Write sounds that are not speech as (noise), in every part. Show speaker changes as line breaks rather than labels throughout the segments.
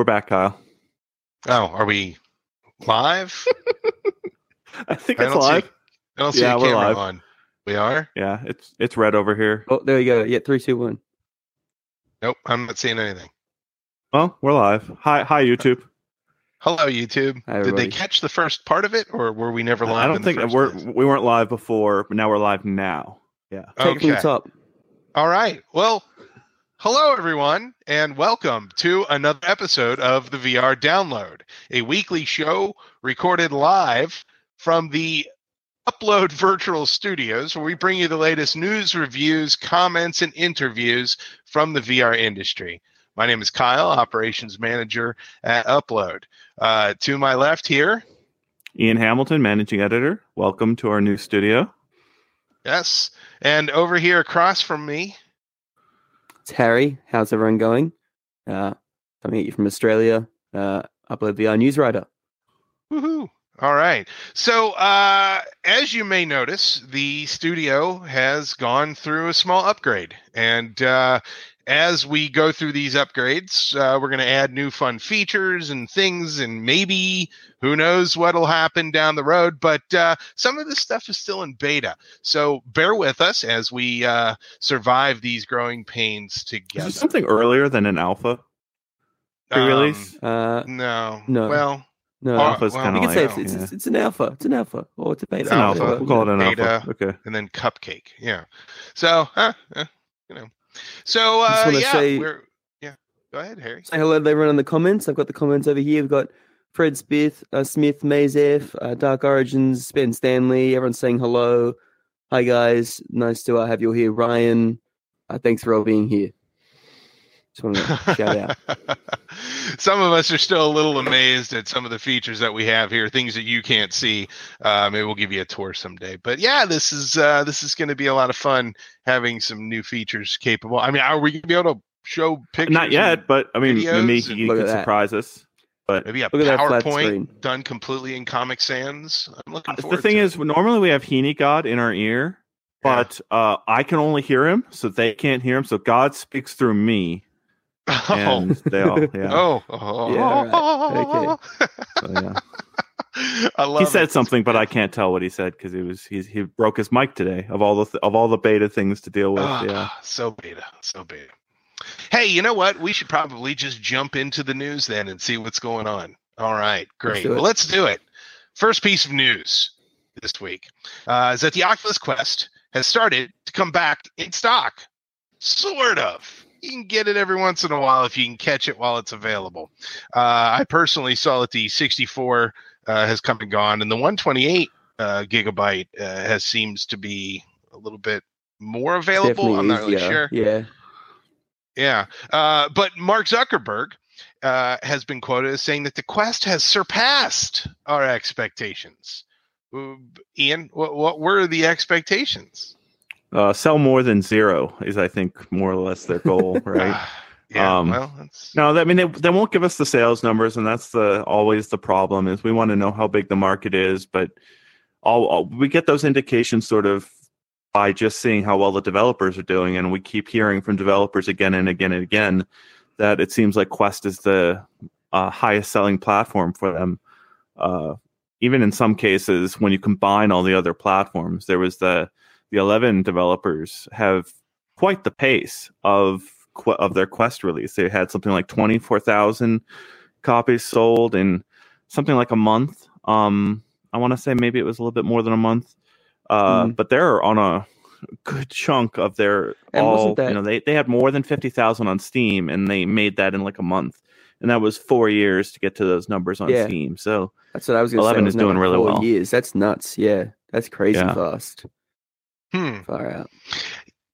We're back, Kyle.
Oh, are we live? (laughs)
I think
I
it's
don't see-
live.
I don't see
Yeah,
a camera
live.
on. We are?
Yeah, it's it's red over here.
Oh, there you go. Yeah, three, two, one.
Nope, I'm not seeing anything.
Well, we're live. Hi, hi, uh, YouTube.
Hello, YouTube.
Hi,
Did they catch the first part of it, or were we never live?
I don't
in the
think
first
we're
place?
we weren't live before, but now we're live now. Yeah.
Take it from
Okay. All right. Well, hello, everyone, and welcome to another episode of the VR Download, a weekly show recorded live from the Upload Virtual Studios, where we bring you the latest news, reviews, comments, and interviews from the VR industry. My name is Kyle, Operations Manager at Upload. Uh, to my left here,
Ian Hamilton, managing editor. Welcome to our new studio.
yes, and over here across from me,
It's Harry. How's everyone going? Uh, coming at you from Australia. Uh, Upload VR news writer.
Woohoo! All right. So, uh, as you may notice, the studio has gone through a small upgrade. And uh, as we go through these upgrades, uh, we're going to add new fun features and things, and maybe who knows what'll happen down the road. But uh, some of this stuff is still in beta. So, bear with us as we uh, survive these growing pains
Is
together.
something earlier than an alpha pre-release?
Uh,
Um, no.
No.
Well,
no,
Oh,
Alpha's
well,
kind
you
of
can
like
say it's, it's,
yeah.
it's, it's an alpha. It's an alpha. Or it's a beta.
It's an
alpha.
alpha. We'll call it an
Beta.
alpha. Okay.
and then cupcake. Yeah. So, huh, eh, you know. So,
Just
uh,
wanna
yeah,
say-
we're yeah. Go ahead, Harry.
Say hello to everyone in the comments. I've got the comments over here. We've got Fred Smith, uh, Smith, Mazef, uh, Dark Origins, Ben Stanley. Everyone's saying hello. Hi guys, nice to uh, have you all here. Ryan, uh, thanks for all being here. Just want to shout out. (laughs)
some of us are still a little amazed at some of the features that we have here, things that you can't see. Uh, maybe we'll give you a tour someday. But yeah, this is uh, this is going to be a lot of fun having some new features capable. I mean, are we going to be able to show pictures?
Not yet, but I mean, maybe
videos
you
Look
could surprise us. But
Maybe a
Look at that
PowerPoint done completely in Comic Sans. I'm looking
the
forward
thing
to
is, normally we have Heaney God in our ear,
Yeah.
but uh, I can only hear him, so they can't hear him. So God speaks through me,
it. (laughs)
and they all, yeah.
Oh, oh,
Yeah, right.
So, yeah.
I love
he said
it.
something, but I can't tell what he said because he was he's, he broke his mic today. Of all the th- of all the beta things to deal with,
Ah,
yeah.
So beta, so beta. Hey, you know what? We should probably just jump into the news then and see what's going on. All right, great.
do it.
well, let's do it. First piece of news this week uh, is that the Oculus Quest has started to come back in stock. Sort of. You can get it every once in a while if you can catch it while it's available. Uh, I personally saw that the 64 uh, has come and gone, and the 128 uh, gigabyte uh, has seems to be a little bit more available.
Definitely
I'm not really
easier.
sure.
Yeah.
Yeah. Uh, but Mark Zuckerberg uh, has been quoted as saying that the Quest has surpassed our expectations. Ian, what, what were the expectations?
Uh, sell more than zero is, I think, more or less their goal, (laughs) right?
Ah, (sighs) yeah.
Um,
well, that's,
No, I mean they, they won't give us the sales numbers, and that's the always the problem. Is we want to know how big the market is, but all, all we get those indications sort of by just seeing how well the developers are doing, and we keep hearing from developers again and again and again that it seems like Quest is the uh, highest selling platform for them. Uh, even in some cases, when you combine all the other platforms, there was the the 11 developers have quite the pace of of their quest release they had something like 24,000 copies sold in something like a month um i want to say maybe it was a little bit more than a month uh
Mhm.
but they're on a good chunk of their
And
all
that-
you know they they had more than 50,000 on steam and they made that in like a month and that was 4 years to get to those numbers on
Yeah.
steam so
That's what I was going to say.
11
It
is doing really
four
well.
Years. That's nuts. Yeah. That's crazy
Yeah.
fast.
Hmm.
Far out.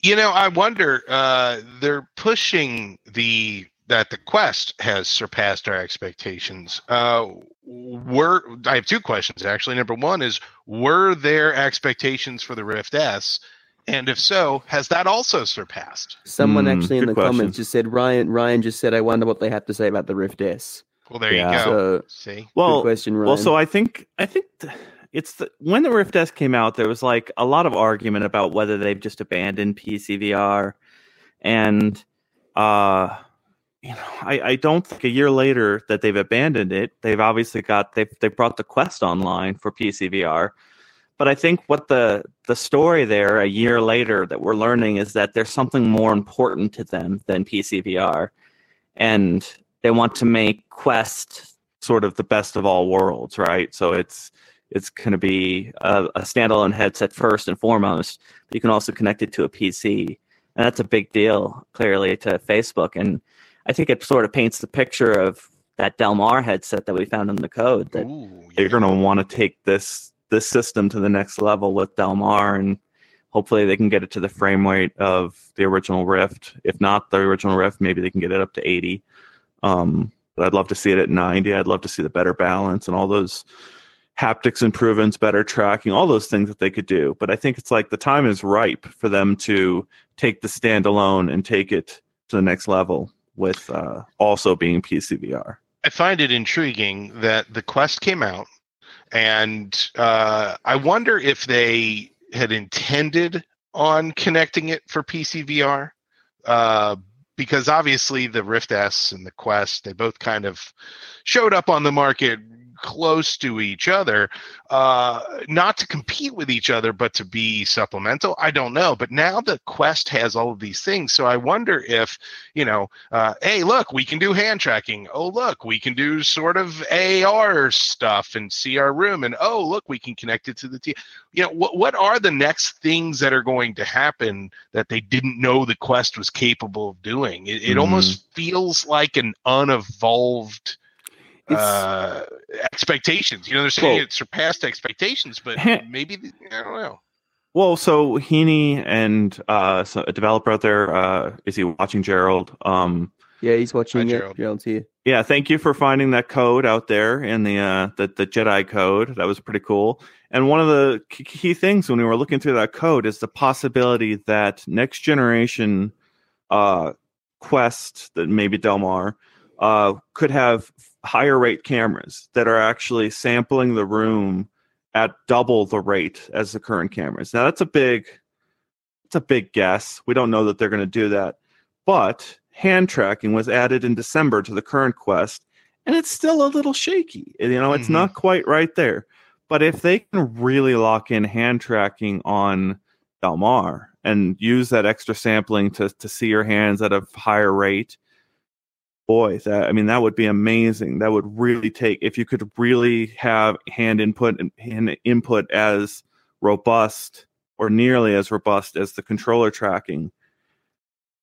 You know, I wonder. Uh, they're pushing the that the Quest has surpassed our expectations. Uh, were I have two questions actually. Number one is, were their expectations for the Rift S, and if so, has that also surpassed?
Someone
Hmm,
actually in the
question.
comments just said Ryan. Ryan just said, "I wonder what they have to say about the Rift S."
Well, there
Yeah.
you go.
So
See,
well
good question, Ryan.
Well, so I think I think th- it's the, when the Rift S came out, there was like a lot of argument about whether they've just abandoned PCVR, and uh, you know, I, I don't think a year later that they've abandoned it. They've obviously got they've they brought the Quest online for PCVR, but I think what the the story there a year later that we're learning is that there's something more important to them than PCVR, and they want to make Quest sort of the best of all worlds, right? So it's it's going to be a, a standalone headset first and foremost. But you can also connect it to a PC, and that's a big deal clearly to Facebook. And I think it sort of paints the picture of that Del Mar headset that we found in the code that
Ooh,
they're going to want to take this this system to the next level with Del Mar, and hopefully they can get it to the frame rate of the original Rift. If not the original Rift, maybe they can get it up to 80. Um, but I'd love to see it at 90. I'd love to see the better balance and all those haptics improvements, better tracking, all those things that they could do. But I think it's like the time is ripe for them to take the standalone and take it to the next level with uh, also being PCVR.
I find it intriguing that the Quest came out, and uh, I wonder if they had intended on connecting it for PCVR, uh, because obviously the Rift S and the Quest they both kind of showed up on the market close to each other, uh, not to compete with each other, but to be supplemental. I don't know. But now the Quest has all of these things. So I wonder if, you know, uh, hey, look, we can do hand tracking. Oh, look, we can do sort of AR stuff and see our room. And oh, look, we can connect it to the T. You know, what, what are the next things that are going to happen that they didn't know the Quest was capable of doing? It, it
Mhm.
almost feels like an unevolved uh, expectations. You know, they're saying
Well-
it surpassed expectations, but
Heh. (laughs)
maybe I don't know.
Well, so Heaney and uh, so a developer out there, uh, is he watching Gerald? Um,
Yeah, he's watching
Hi,
it.
Gerald.
Gerald's here.
yeah, thank you for finding that code out there in the uh, the, the Jedi code. That was pretty cool. And one of the key- key things when we were looking through that code is the possibility that next generation uh, Quest, that maybe Delmar, uh, could have higher rate cameras that are actually sampling the room at double the rate as the current cameras. Now that's a big, it's a big guess. We don't know that they're going to do that, but hand tracking was added in December to the current Quest, and it's still a little shaky. You know, it's
Mhm.
not quite right there. But if they can really lock in hand tracking on Del Mar and use that extra sampling to to see your hands at a higher rate, boy, that I mean that would be amazing. That would really take if you could really have hand input and hand input as robust or nearly as robust as the controller tracking.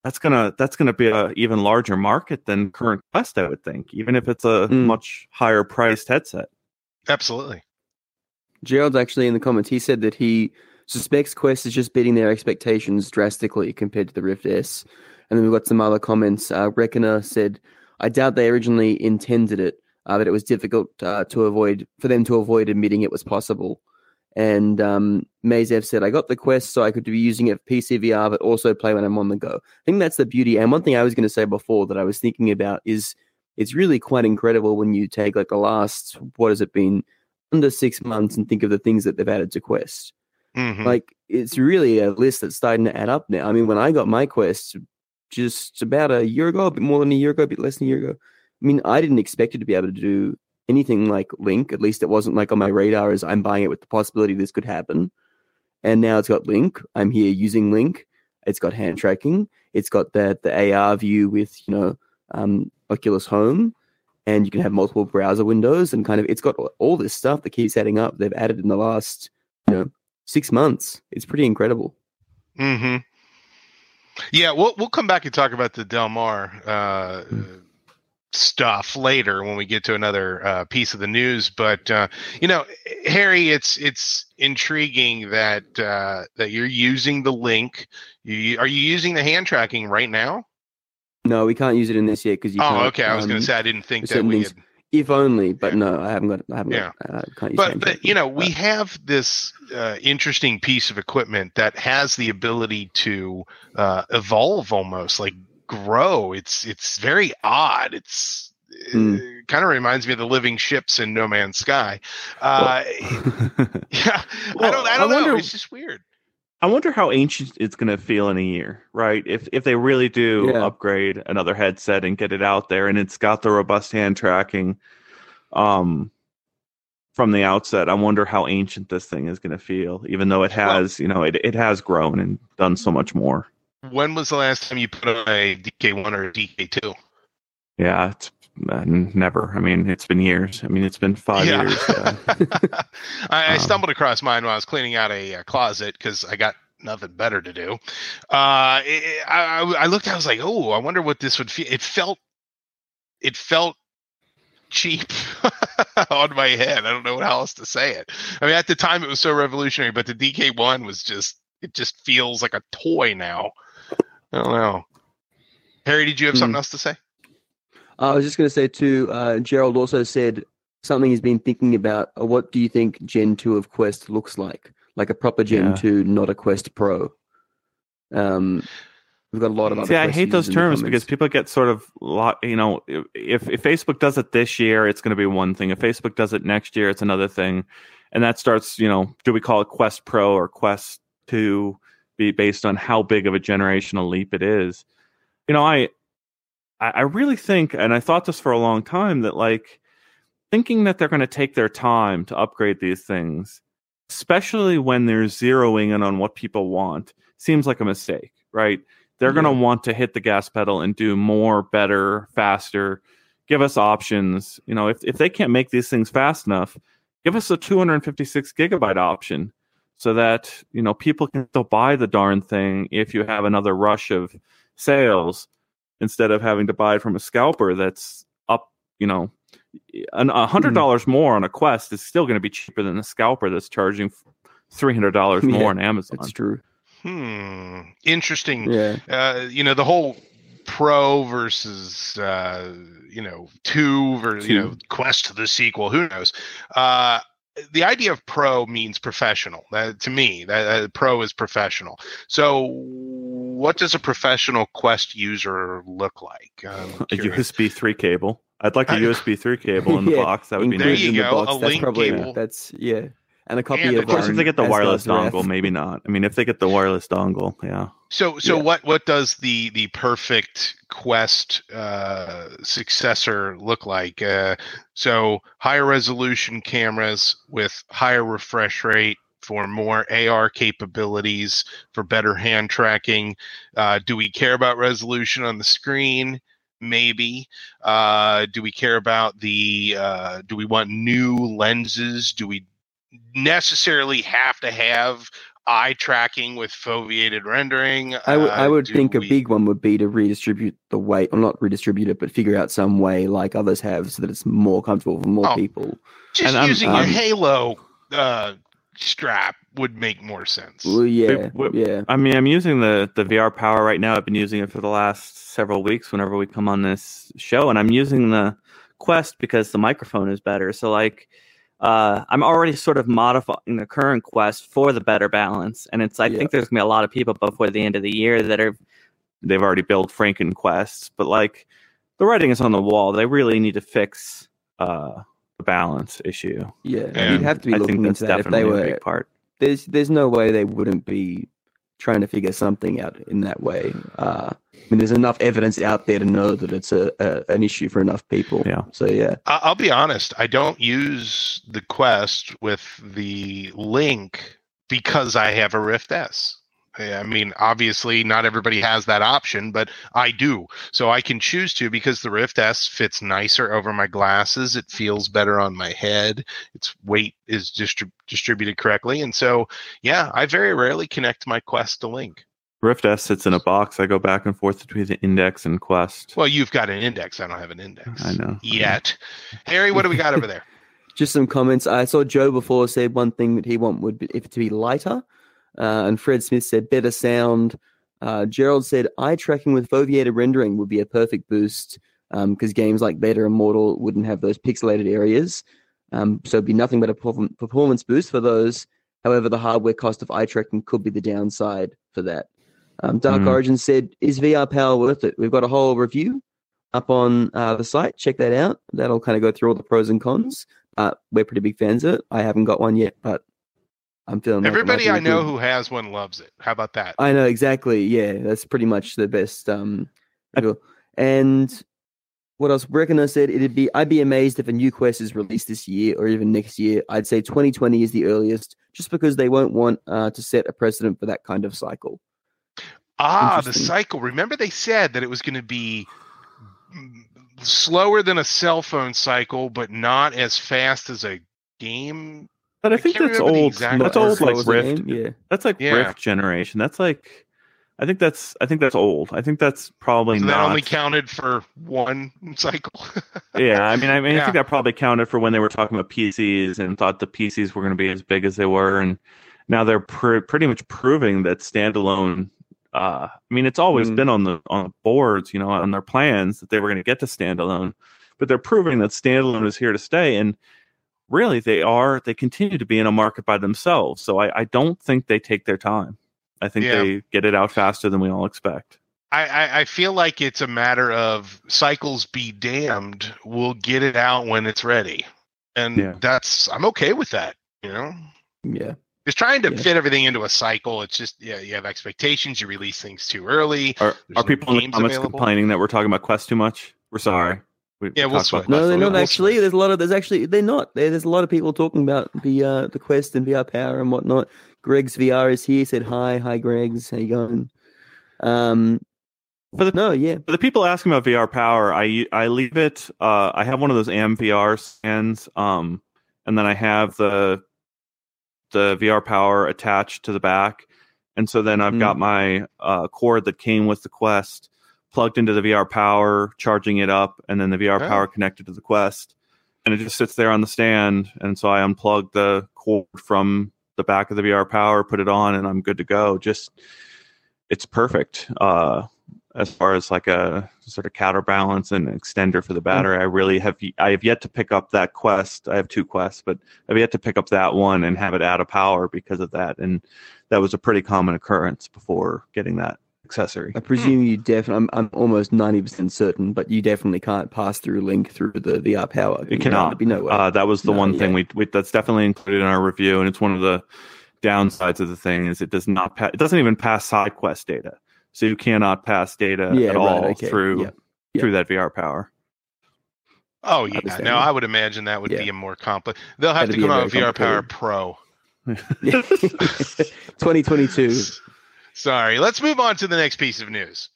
That's gonna that's gonna be a even larger market than current Quest, I would think, even if it's a
Mm.
much higher priced headset.
Absolutely.
Gerald's actually in the comments. He said that he suspects Quest is just beating their expectations drastically compared to the Rift S. And then we've got some other comments. Uh, Reckoner said, "I doubt they originally intended it, uh, but it was difficult uh, to avoid for them to avoid admitting it was possible." And um, Mazev said, "I got the Quest so I could be using it for PCVR, but also play when I'm on the go." I think that's the beauty. And one thing I was going to say before that I was thinking about is it's really quite incredible when you take like the last what has it been under six months and think of the things that they've added to Quest.
Mhm.
Like it's really a list that's starting to add up now. I mean, when I got my Quest just about a year ago, a bit more than a year ago, a bit less than a year ago. I mean, I didn't expect it to be able to do anything like Link. At least it wasn't like on my radar as I'm buying it with the possibility this could happen. And now it's got Link. I'm here using Link. It's got hand tracking. It's got the the AR view with you know um, Oculus Home, and you can have multiple browser windows and kind of it's got all this stuff that keeps adding up. They've added in the last you know six months. It's pretty incredible.
hmm Yeah, we'll we'll come back and talk about the Del Mar uh, stuff later when we get to another uh, piece of the news. But uh, you know, Harry, it's it's intriguing that uh, that you're using the link. You, are you using the hand tracking right now?
No, we can't use it in this yet because you
Oh, okay. I was going
um,
to say I didn't think that we
things-
had.
If only, but
Yeah.
no, I haven't got. I haven't
Yeah.
got. Uh, can't use
but but you know we have this uh, interesting piece of equipment that has the ability to uh, evolve almost like grow it's it's very odd it's
Hmm.
it kind of reminds me of the living ships in no man's sky uh, (laughs) yeah i don't i
I
don't know
wonder-
it's just weird
I wonder how ancient it's going to feel in a year, right? If if they really do
Yeah.
upgrade another headset and get it out there, and it's got the robust hand tracking, um, from the outset, I wonder how ancient this thing is going to feel, even though it
Well-
has, you know, it it has grown and done so much more.
When was the last time you put on a DK1 or a DK2?
Yeah, it's uh, never. I mean, it's been years. I mean, it's been five
Yeah.
years. Yeah. (laughs)
I, I
Um,
stumbled across mine when I was cleaning out a, uh closet because I got nothing better to do. Uh, it, I, I I looked. I was like, oh, I wonder what this would feel. It felt, it felt cheap (laughs) on my head. I don't know how else to say it. I mean, at the time it was so revolutionary, but the DK one was just. It just feels like a toy now. I don't know. Harry, did you have
Hmm.
something else to say?
I was just going to say too. Uh, Gerald also said something he's been thinking about. Uh, what do you think Gen two of Quest looks like? Like a proper Gen
Yeah.
two, not a Quest Pro. Um, we've got a lot of other.
See, I hate those
users in the
terms because people get sort of lot. You know, if if Facebook does it this year, it's going to be one thing. If Facebook does it next year, it's another thing, and that starts. You know, do we call it Quest Pro or Quest Two? Be based on how big of a generational leap it is. You know, I I I really think, and I thought this for a long time, that like thinking that they're going to take their time to upgrade these things, especially when they're zeroing in on what people want, seems like a mistake, right? They're going to want to hit the gas pedal and do more, better, faster, give us options. You know, if, if they can't make these things fast enough, give us a 256 gigabyte option so that, you know, people can still buy the darn thing if you have another rush of sales instead of having to buy it from a scalper that's up, you know, a hundred dollars more on a quest is still going to be cheaper than the scalper that's charging three hundred dollars (laughs) more
Yeah,
on Amazon.
It's true.
Hmm. Interesting.
Yeah.
uh, you know the whole pro versus uh, you know two versus you know quest to the sequel who knows uh, the idea of pro means professional that, to me that uh, pro is professional so what does a professional quest user look like
a
curious.
USB three cable. I'd like a
I-
USB three cable in the (laughs)
Yeah,
box. That would be
There
nice.
you
Included in the
go,
box,
a
that's
link
probably,
cable.
That's yeah, and a copy
And
of.
Of course, if they get the wireless dongle, maybe not. I mean, if they get the wireless dongle, yeah.
So so
Yeah.
what what does the the perfect quest uh, successor look like? Uh, so higher resolution cameras with higher refresh rate for more AR capabilities for better hand tracking. Uh, do we care about resolution on the screen? Maybe. Uh, do we care about the? Uh, do we want new lenses? Do we necessarily have to have eye tracking with foveated rendering.
I would, I
Uh,
would
do
think a big one would be to redistribute the weight, or not redistribute it, but figure out some way like others have, so that it's more comfortable for more
Oh.
people.
just
and I'm-
using your
um,
Halo uh, strap would make more sense.
Well, yeah,
w-
yeah,
I mean, I'm using the the VR Power right now. I've been using it for the last several weeks. Whenever we come on this show, and I'm using the Quest because the microphone is better. So like, uh, I'm already sort of modifying the current Quest for the better balance. And it's I
Yeah.
think there's gonna be a lot of people before the end of the year that are they've already built Franken Quests, but like the writing is on the wall. They really need to fix uh, the balance issue.
yeah.
Yeah.
You'd have to be
I think
looking
that's
into that if they
definitely a
were.
big part.
There's there's no way they wouldn't be trying to figure something out in that way. Uh, I mean, there's enough evidence out there to know that it's a, a an issue for enough people.
Yeah.
So yeah,
I'll be honest. I don't use the Quest with the link because I have a Rift S. Eh, I mean, obviously, not everybody has that option, but I do. So I can choose to because the Rift S fits nicer over my glasses. It feels better on my head. Its weight is distrib- distributed correctly. And so, yeah, I very rarely connect my Quest to Link.
Rift S sits in a box. I go back and forth between the Index and Quest.
Well, you've got an index. I don't have an index.
I know.
Yet. Harry, what do we got over there? (laughs)
just some comments. I saw Joe before said one thing that he want would be if it to be lighter, uh, and Fred Smith said better sound. Uh, Gerald said eye tracking with foveated rendering would be a perfect boost because games like Vader Immortal wouldn't have those pixelated areas. Um, so it'd be nothing but a performance boost for those. However, the hardware cost of eye tracking could be the downside for that. Um, Dark
Mm.
Origin said, "Is VR Power worth it?" We've got a whole review up on uh, the site. Check that out. That'll kind of go through all the pros and cons. Uh, we're pretty big fans of it. I haven't got one yet, but I'm feeling like
Everybody
be
I know who has one loves it. How about that?
I know exactly. Yeah, that's pretty much the best. Um, and what else? Reckoner said it'd be. I'd be amazed if a new quest is released this year or even next year. I'd say 2020 is the earliest, just because they won't want uh, to set a precedent for that kind of cycle.
Ah, the cycle. Remember they said that it was going to be slower than a cell phone cycle, but not as fast as a game.
But I
I
think that's old.
exact
That's old
as slow
like Rift.
Yeah.
That's like
Yeah.
Rift generation. That's like, I think that's I think that's old. I think that's probably
So that
not.
only counted for one (laughs) cycle.
yeah, I mean, I mean, I think that probably counted for when they were talking about PCs and thought the PCs were going to be as big as they were, and now they're pr- pretty much proving that standalone. Uh, I mean, it's always
Mm.
been on the on the boards, you know, on their plans that they were going to get to standalone, but they're proving that standalone is here to stay, and really, they are. They continue to be in a market by themselves. So I, I don't think they take their time. I think
Yeah.
they get it out faster than we all expect.
I, I, I feel like it's a matter of cycles be damned. We'll get it out when it's ready, and
Yeah.
that's I'm okay with that. You know,
Yeah.
just trying to
Yeah.
fit everything into a cycle. It's just yeah, you have expectations. You release things too early.
Are are
no
people in the comments
available.
complaining that we're talking about Quest too much? We're sorry. We,
Yeah,
we
we'll switch.
about
No, they're
little
not
bit.
actually. There's a lot of. There's actually. They're not. There's a lot of people talking about the uh, the Quest and VR Power and whatnot. Greg's VR is here. Said hi, hi, Greg's. How you going? Um,
For the
no, yeah,
For the people asking about VR power, I I leave it. Uh, I have one of those AM VR stands, um, and then I have the the VR power attached to the back, and so then I've
Mm.
got my uh, cord that came with the Quest plugged into the VR power, charging it up, and then the VR
Oh.
power connected to the Quest, and it just sits there on the stand. And so I unplug the cord from the back of the VR power, put it on, and I'm good to go. Just it's perfect. Uh, as far as like a sort of counterbalance and extender for the battery. I really have I have yet to pick up that quest. I have two quests, but I've yet to pick up that one and have it out of power because of that. And that was a pretty common occurrence before getting that accessory.
I presume you definitely. I'm, I'm almost ninety percent certain, but you definitely can't pass through link through the VR Power.
It cannot.
Be no way.
Uh, that was the
No,
one
yeah.
thing we, we that's definitely included in our review, and it's one of the downsides of the thing is it does not pass. It doesn't even pass SideQuest data, so you cannot pass data
Yeah,
at
right,
all
okay,
through
yeah, yeah.
through that VR power.
Oh yeah,
Understand.
no, I would imagine that would
Yeah.
be a more complex. They'll have
That'd
to
be
come out with VR Power Pro. (laughs) (laughs) (laughs)
2022.
Sorry. Let's move on to the next piece of news.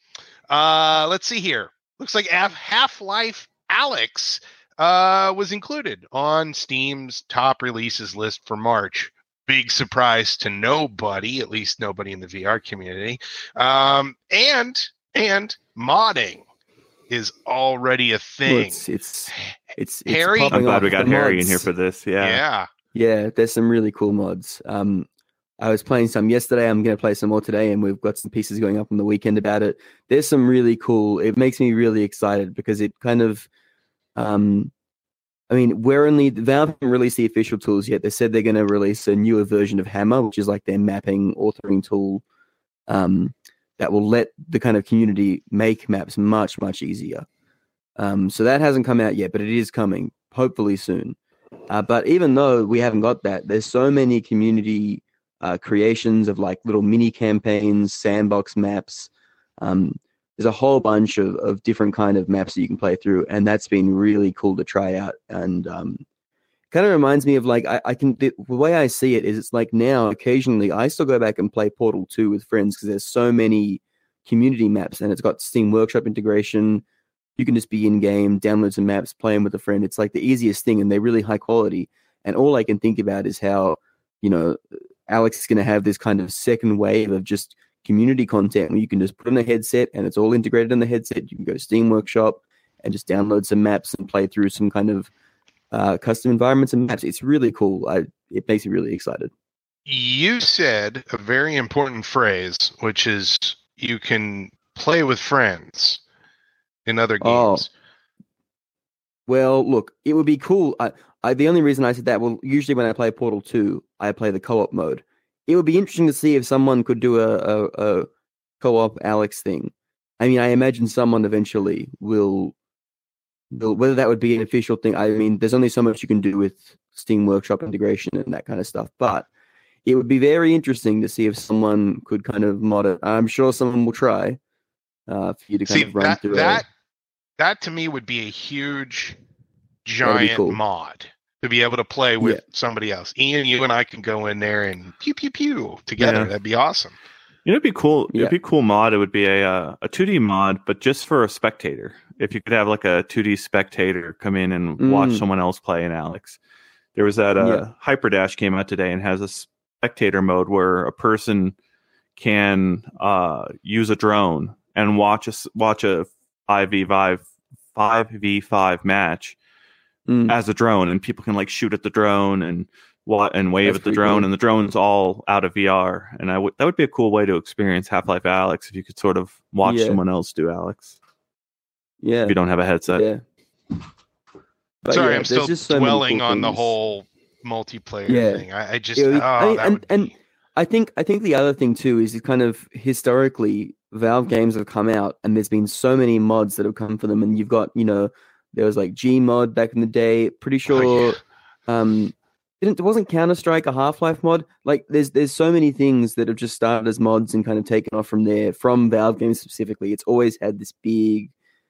Uh, let's see here. Looks like Half Life Alyx uh, was included on Steam's top releases list for March. Big surprise to nobody, at least nobody in the VR community. Um, and and modding is already a
Well,
thing.
it's it's it's, it's
Harry?
popping
I'm glad we got
The
Harry in here for this. Yeah.
yeah.
Yeah, there's some really cool mods. Um, I was playing some yesterday. I'm going to play some more today, and we've got some pieces going up on the weekend about it. There's some really cool. It makes me really excited because it kind of, um, I mean, we're only Valve haven't released the official tools yet. They said they're going to release a newer version of Hammer, which is like their mapping authoring tool, um, that will let the kind of community make maps much much easier. Um, so that hasn't come out yet, but it is coming, hopefully soon. Uh, but even though we haven't got that, there's so many community uh, creations of like little mini campaigns, sandbox maps. Um, there's a whole bunch of, of different kind of maps that you can play through, and that's been really cool to try out. And um, kind of reminds me of like I, I can the, the way I see it is it's like now occasionally I still go back and play Portal 2 with friends because there's so many community maps and it's got Steam Workshop integration. You can just be in game, download some maps, play them with a friend. It's like the easiest thing, and they're really high quality. And all I can think about is how, you know, Alyx is going to have this kind of second wave of just community content where you can just put on a headset and it's all integrated in the headset. You can go to Steam Workshop and just download some maps and play through some kind of uh, custom environments and maps. It's really cool. I, it makes me really excited.
You said a very important phrase, which is you can play with friends in other
Oh.
games.
Well, look, it would be cool. I, I, the only reason I said that, well, usually when I play Portal 2, I play the co op mode. It would be interesting to see if someone could do a, a, a co op Alyx thing. I mean, I imagine someone eventually will, will, whether that would be an official thing. I mean, there's only so much you can do with Steam Workshop integration and that kind of stuff. But it would be very interesting to see if someone could kind of mod it. I'm sure someone will try uh, for you to kind
See
of run
that
through
that
it.
that to me would be a huge
be
giant
cool.
mod to be able to play with
Yeah.
somebody else. Ian, you and I can go in there and pew pew pew together.
Yeah.
That'd be awesome.
You know, it'd be cool.
Yeah.
It'd be a cool mod. It would be a uh, a 2D mod, but just for a spectator. If you could have like a 2D spectator come in and watch
Mm.
someone else play in Alyx. There was that uh,
Yeah.
Hyperdash came out today and has a spectator mode where a person can uh, use a drone and watch a s- watch a five v five five v five match
Mm.
as a drone, and people can like shoot at the drone and wa- and wave
That's
at the drone,
cool.
and the drone's all out of VR. And I would that would be a cool way to experience Half Life Alyx if you could sort of watch
Yeah.
someone else do Alyx
yeah,
if you don't have a headset.
yeah. But
Sorry,
yeah,
I'm still
just so
dwelling
cool
on the whole multiplayer
Yeah.
thing. I, I just
Yeah,
oh,
I mean,
that
and
would
and I think I think the other thing too is it kind of historically Valve games have come out and there's been so many mods that have come for them and you've got you know there was like Gmod back in the day pretty sure
Oh, yeah.
um didn't wasn't Counter Strike a Half Life mod like there's there's so many things that have just started as mods and kind of taken off from there from Valve games specifically it's always had this big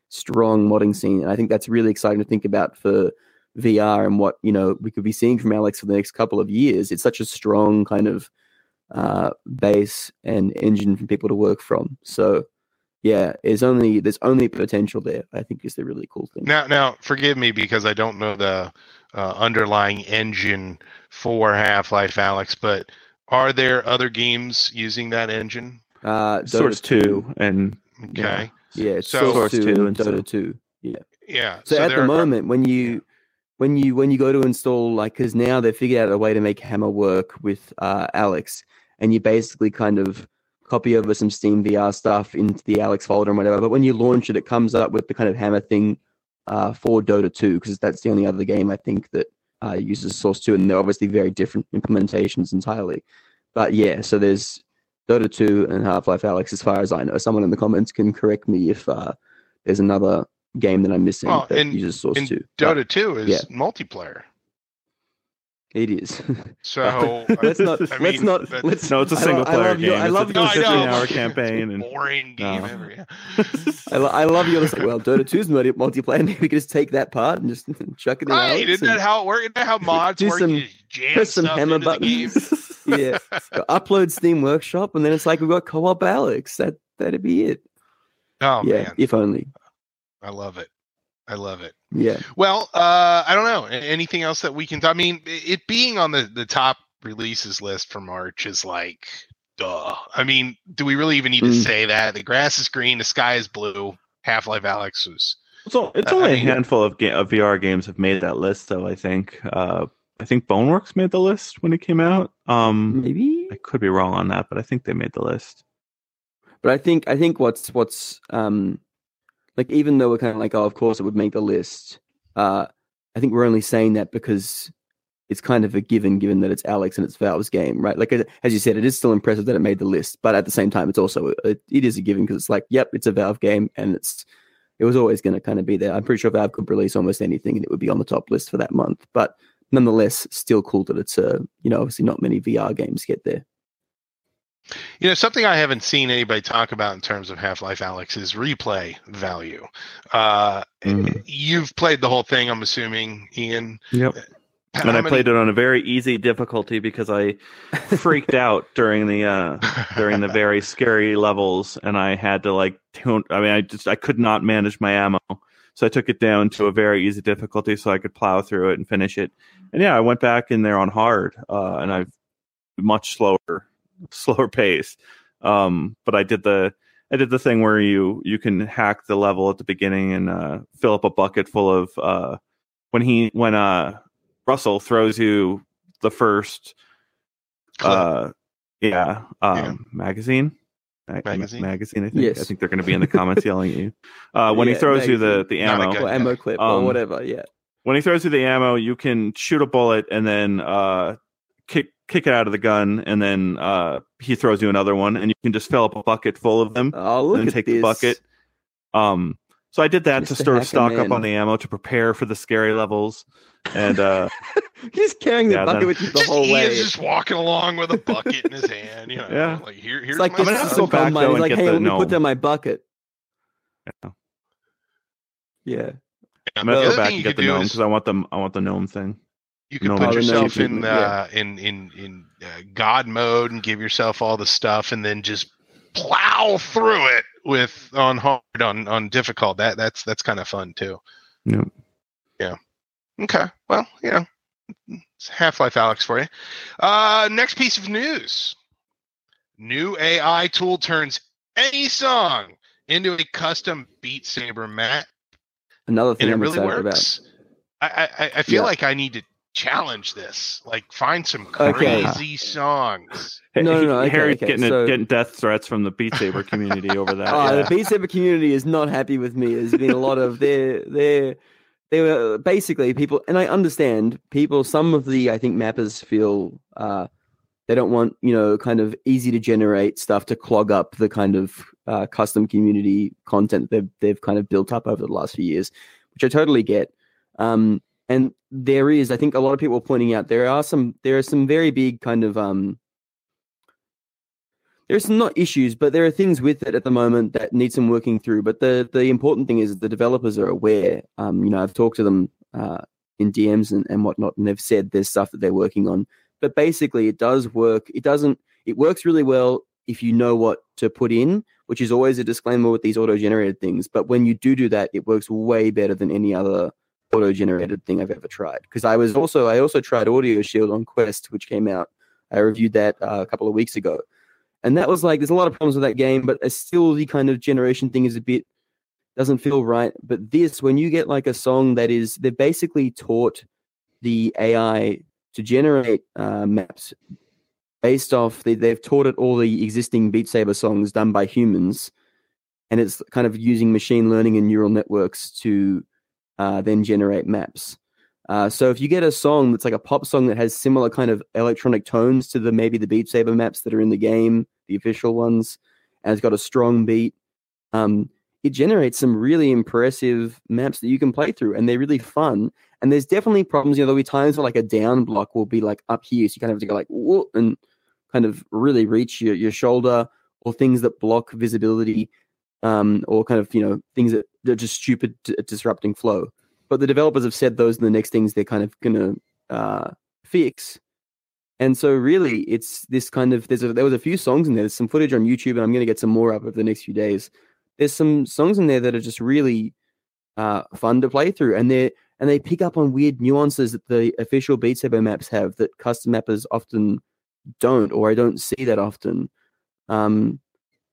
strong modding scene and I think that's really exciting to think about for VR and what you know we could be seeing from Alyx for the next couple of years. It's such a strong kind of uh, base and engine for people to work from. So yeah, there's only there's only potential there. I think is the really cool thing.
Now, now, forgive me because I don't know the uh, underlying engine for Half-Life Alyx, but are there other games using that engine?
Uh, Dota
Source
2.
two and
Okay,
yeah, it's
So-
Source,
Source
2,
2
and
and
Dota
so-
2.
yeah. yeah.
So, at the
are-
moment, when you when you when you go to install, like, because now they've figured out a way to make Hammer work with uh, Alyx, and you basically kind of copy over some Steam VR stuff into the Alyx folder and whatever. But when you launch it, it comes up with the kind of Hammer thing uh, for Dota 2, because that's the only other game I think that uh, uses Source 2, and they're obviously very different implementations entirely. But yeah, so there's Dota 2 and Half Life Alyx, as far as I know. Someone in the comments can correct me if uh, there's another game that I'm missing
Well,
that
in-
uses Source
in
2. But
Dota 2 is
yeah.
multiplayer.
It is.
So (laughs)
let's uh, not.
I
let's
mean,
not.
that's-
Let's.
no, it's a
I lo-
single
I
player
love
game.
your- I love
a
your-
No, I know.
15 hour (laughs) campaign and
boring game
No.
ever. Yeah. (laughs)
I, lo- I love your. Well, Dota 2's multi- multiplayer. Maybe we could just take that part and just chuck it in.
Right? Isn't that how it works? Isn't that how mods
do
work?
some-
just jam
press some hammer
into the game.
buttons? yeah. Go upload Steam Workshop, and then it's like we've got co-op Alyx. That that'd be it.
Oh
yeah,
man,
if only.
I love it. I love it.
Yeah.
Well, uh, I don't know. Anything else that we can? I mean, it being on the the top releases list for March is like, duh. I mean, do we really even need to
Mm.
say that? The grass is green, the sky is blue. Half Life Alyx was.
So it's
I
only a
mean-
handful of, ga- of VR games have made that list, though. I think. Uh, I think Boneworks made the list when it came out. Um,
Maybe.
I could be wrong on that, but I think they made the list.
But I think I think what's what's um like even though we're kind of like oh of course it would make the list, uh I think we're only saying that because it's kind of a given given that it's Alyx and it's Valve's game, right? Like as you said, it is still impressive that it made the list, but at the same time, it's also a, it is a given because it's like yep, it's a Valve game and it's it was always going to kind of be there. I'm pretty sure Valve could release almost anything and it would be on the top list for that month, but nonetheless, still cool that it's a you know obviously not many VR games get there.
You know, something I haven't seen anybody talk about in terms of Half Life Alyx is replay value. Uh,
Mhm.
You've played the whole thing, I'm assuming, Ian.
Yep. And I played it on a very easy difficulty because I (laughs) freaked out during the uh, during the very scary levels, and I had to like tune. I mean, I just I could not manage my ammo, so I took it down to a very easy difficulty so I could plow through it and finish it. And yeah, I went back in there on hard, uh, and I've much slower, (laughs) slower pace. Um, but I did the I did the thing where you you can hack the level at the beginning and uh, fill up a bucket full of uh, when he when uh Russell throws you the first uh yeah um
Yeah.
magazine Ma-
Magazine?
magazine I think
Yes.
I think they're going to be in the comments (laughs) yelling at you uh when
Yeah,
he throws you the the ammo
good-
Or ammo clip or
Um,
whatever, yeah.
when he throws you the ammo you can shoot a bullet and then uh kick kick it out of the gun and then uh he throws you another one and you can just fill up a bucket full of them
Oh, look
and
at
take
this.
the bucket. Um, So I did that to
Mr.
sort of stock up on the ammo to prepare for the scary levels. And uh, (laughs)
He's carrying the
Yeah,
bucket
that-
with you the whole
Ian's
way.
He's just walking along with a bucket in his (laughs) hand. You know,
Yeah.
like here, here's
It's like
my
this
I'm gonna have to
is
go
so fun,
back, though, and
like,
get
hey,
the
let me
gnome.
put down my bucket.
Yeah.
Yeah.
Yeah,
I'm gonna go back and get the
do
gnome
is
because I want them. I want the gnome thing.
You can
No,
put yourself in
treatment,
uh, in in in uh, God mode and give yourself all the stuff, and then just plow through it with on hard on on difficult. That that's that's kind of fun too.
Yep.
Yeah. Okay. Well, you know, it's Half Life Alyx for you. Uh, next piece of news: new AI tool turns any song into a custom Beat Saber map
Another thing
and it
I'm
really
excited about.
works. I, I, I feel
Yeah.
like I need to challenge this. Like, find some
Okay.
crazy songs.
Hey,
No, no, no, okay,
Harry's
okay,
getting
so-
getting death threats from the Beat Saber community over that.
Oh,
yeah.
the Beat Saber community is not happy with me. There's been a lot of their their they were basically people, and I understand people. Some of the I think mappers feel uh, they don't want you know kind of easy to generate stuff to clog up the kind of uh, custom community content they've they've kind of built up over the last few years, which I totally get. Um, and there is, I think, a lot of people are pointing out there are some there are some very big kind of um, there's some not issues, but there are things with it at the moment that need some working through. But the the important thing is the developers are aware. Um, you know, I've talked to them uh, in DMs and, and whatnot, and they've said there's stuff that they're working on. But basically, it does work. It doesn't. It works really well if you know what to put in, which is always a disclaimer with these auto-generated things. But when you do do that, it works way better than any other auto-generated thing I've ever tried. Because I was also I also tried Audioshield on Quest, which came out. I reviewed that uh, a couple of weeks ago and that was like there's a lot of problems with that game but it's still the kind of generation thing is a bit doesn't feel right but this when you get like a song that is they've basically taught the ai to generate uh, maps based off they, they've taught it all the existing beat saber songs done by humans and it's kind of using machine learning and neural networks to uh, then generate maps uh, so if you get a song that's like a pop song that has similar kind of electronic tones to the maybe the Beat Saber maps that are in the game, the official ones, and it's got a strong beat, um, it generates some really impressive maps that you can play through, and they're really fun. And there's definitely problems. You know, there'll be times where like a down block will be like up here, so you kind of have to go like whoop and kind of really reach your, your shoulder, or things that block visibility, um, or kind of you know things that are just stupid, d- disrupting flow but the developers have said those are the next things they're kind of gonna uh, fix. And so really, it's this kind of there's a, there was a few songs in there. There's some footage on YouTube, and I'm gonna get some more up over the next few days. There's some songs in there that are just really uh, fun to play through, and they and they pick up on weird nuances that the official Beat Saber maps have that custom mappers often don't, or I don't see that often. Um,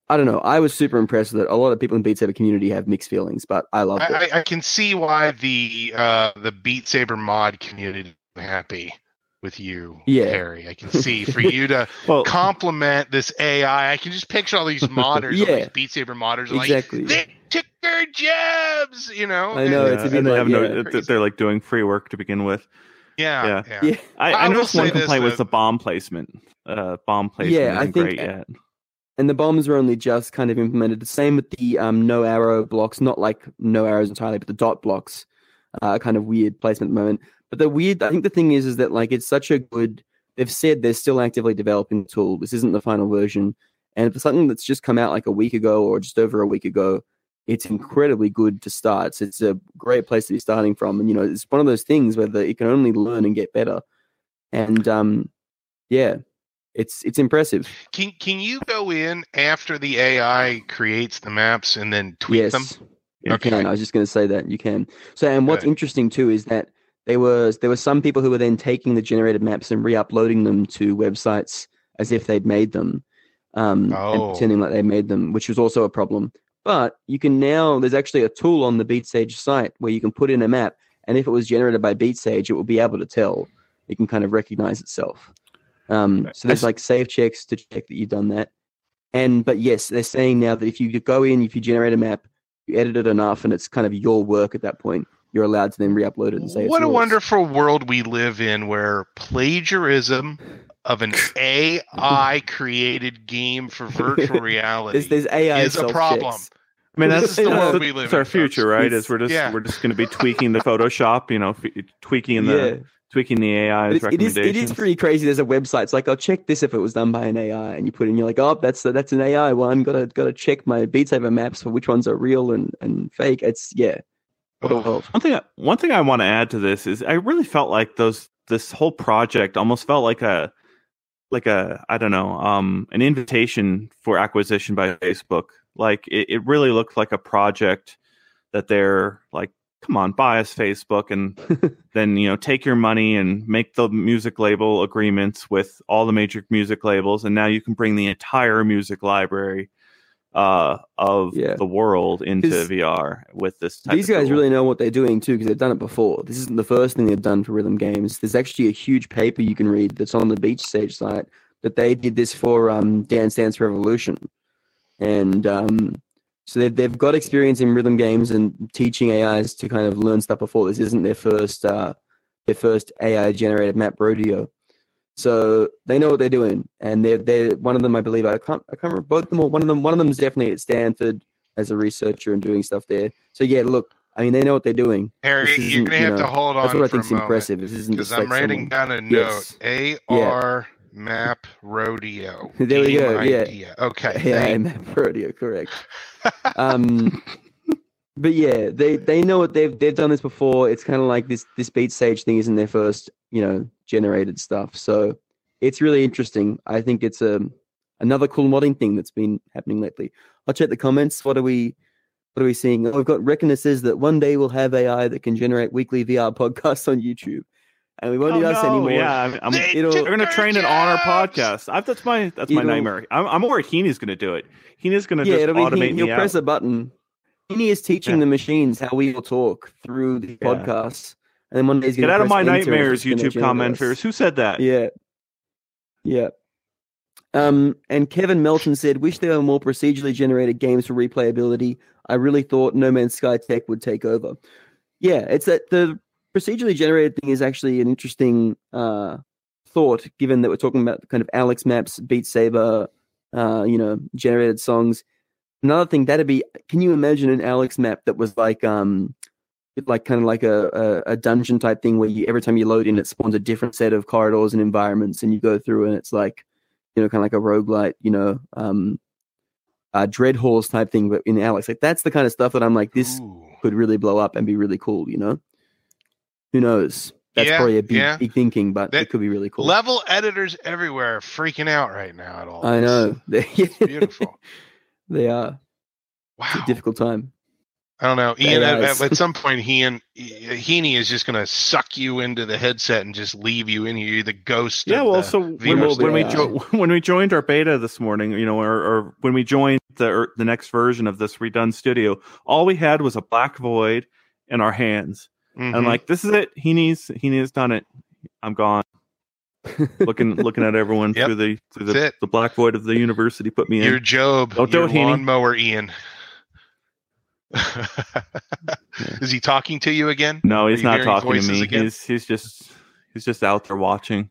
I don't know. I was super impressed that. A lot of people in Beat Saber community have mixed feelings, but I love it.
I, I, I can see why the uh, the Beat Saber mod community is happy with you,
Yeah.
Harry. I can see for (laughs) you to
well,
compliment this AI. I can just picture all these (laughs) modders, all
Yeah.
these Beat Saber modders,
Exactly.
like they took their jabs, you know.
I know,
and-
it's a
yeah,
bit
and they
like,
have no,
yeah.
they're- they're like doing free work to begin with.
yeah,
yeah.
yeah.
yeah.
I,
I
I noticed
say
one
this,
complaint was the bomb placement. Uh, bomb placement
Yeah, I think-
great yet.
And the bombs were only just kind of implemented. The same with the um, no arrow blocks, not like no arrows entirely, but the dot blocks uh, kind of weird placement at the moment. But the weird, I think the thing is, is that like it's such a good. They've said they're still actively developing the tool. This isn't the final version, and for something that's just come out like a week ago or just over a week ago, it's incredibly good to start. It's, it's a great place to be starting from, and you know, it's one of those things where the, it can only learn and get better. And um, yeah, it's it's impressive.
Can can you go in after the AI creates the maps and then tweak
yes,
them?
You
Okay.
can. I was just going to say that you can. So, and what's
Good.
interesting too is that there was there were some people who were then taking the generated maps and re-uploading them to websites as if they'd made them, um,
Oh.
and pretending like they made them, which was also a problem. But you can now there's actually a tool on the BeatSage site where you can put in a map, and if it was generated by BeatSage, it will be able to tell. It can kind of recognize itself. Um, so there's like save checks to check that you've done that. And but yes, they're saying now that if you go in, if you generate a map, you edit it enough, and it's kind of your work at that point, you're allowed to then re-upload it and say it's
What a
yours.
wonderful world we live in where plagiarism of an AI (laughs) created game for (laughs) virtual reality
There's, there's AI
is a problem.
self-checks.
I mean,
This
that's (laughs)
is the world
that's-
we live
that's our
in, folks.
future, right?
It's-
Is we're just
yeah.
we're just going to be tweaking the Photoshop, you know, f- tweaking the
yeah.
Tweaking the AI's
it's- it is it is pretty crazy. There's a website. It's like I'll check this if it was done by an AI, and you put in you're like, oh, that's that's an AI one. Got to got to check my Beat Saber maps for which ones are real and and fake. It's yeah. What a world.
One thing, one thing I want to add to this is I really felt like those this whole project almost felt like a like a I don't know um an invitation for acquisition by Facebook. Like it, it really looked like a project that they're like, come on, buy us Facebook, and (laughs) then you know take your money and make the music label agreements with all the major music labels, and now you can bring the entire music library uh of
Yeah.
the world into VR with this type
These guys really know what they're doing too, because they've done it before. This isn't the first thing they've done for rhythm games. There's actually a huge paper you can read that's on the Beat Sage site that they did this for um, Dance Dance Revolution, and um, so they've they've got experience in rhythm games and teaching AIs to kind of learn stuff before. This isn't their first uh, their first AI generated map rodeo. So they know what they're doing, and they're they one of them I believe I can't I can't remember both of them or one of them one of them is definitely at Stanford as a researcher and doing stuff there. So yeah, look, I mean they know what they're doing.
Harry, you're gonna
you
have to hold on
That's what I
a
think's
moment
impressive. This isn't
because I'm
like
writing
someone-
down a
Yes.
note. AR map rodeo. (laughs)
There we go, yeah.
Okay. (laughs)
Yeah, map rodeo, correct. (laughs) um, but yeah, they they know what they've they've done this before. It's kind of like this this Beat Sage thing isn't their first you know generated stuff. So it's really interesting. I think it's a another cool modding thing that's been happening lately. I'll check the comments. What are we? What are we seeing? Oh, we've got Reckoner says that one day we'll have AI that can generate weekly VR podcasts on YouTube, and we won't
Oh,
need us
no,
anymore.
Yeah, I'm, I'm,
They
it'll-
took
they're going to
our
train it on our podcast. I've, that's my that's my
It'll-
nightmare. I'm, I'm worried Heeney's going to do it. Heeney's going to
yeah,
just
it'll be
automate
he,
me
he'll
out.
press a button. He is teaching
Yeah.
the machines how we will talk through the
Yeah.
podcasts, and then one day he's
Get
gonna
out of my
enter
nightmares, YouTube commenters. Who said that?
Yeah, yeah. Um, and Kevin Melton said, "Wish there were more procedurally generated games for replayability. I really thought No Man's Sky Tech would take over. Yeah, it's that the procedurally generated thing is actually an interesting uh, thought, given that we're talking about kind of Alyx Maps, Beat Saber, uh, you know, generated songs. Another thing that'd be, can you imagine an Alyx map that was like, um, like kind of like a, a, a dungeon type thing where you every time you load in, it spawns a different set of corridors and environments, and you go through, and it's like, you know, kind of like a roguelite, you know, um, uh, dread halls type thing, but in Alyx, like that's the kind of stuff that I'm like, this
Ooh.
could really blow up and be really cool, you know? Who knows? That's
Yeah,
probably a big,
yeah.
big thinking, but
That-
it could be really cool.
Level editors everywhere are freaking out right now at all.
I know. (laughs) They,
It's beautiful. (laughs)
they are. It's
Wow.
a difficult time.
I don't know. Ian, at, at, at (laughs) some point, Ian, Heaney is just going to suck you into the headset and just leave you in here. The ghost.
Yeah,
of
well,
the
so when, when we jo- when we joined our beta this morning, you know, or, or when we joined the or the next version of this redone studio, all we had was a black void in our hands. And I'm
mm-hmm.
like, this is it. He needs he needs done it. I'm gone. (laughs) looking looking at everyone
Yep.
through the through the, the black void of the university put me in.
Your Job,
Don't do
your
it, Heaney.
Ian. (laughs) is he talking to you again?
no, he's not talking to me.
again?
He's he's just he's just out there watching.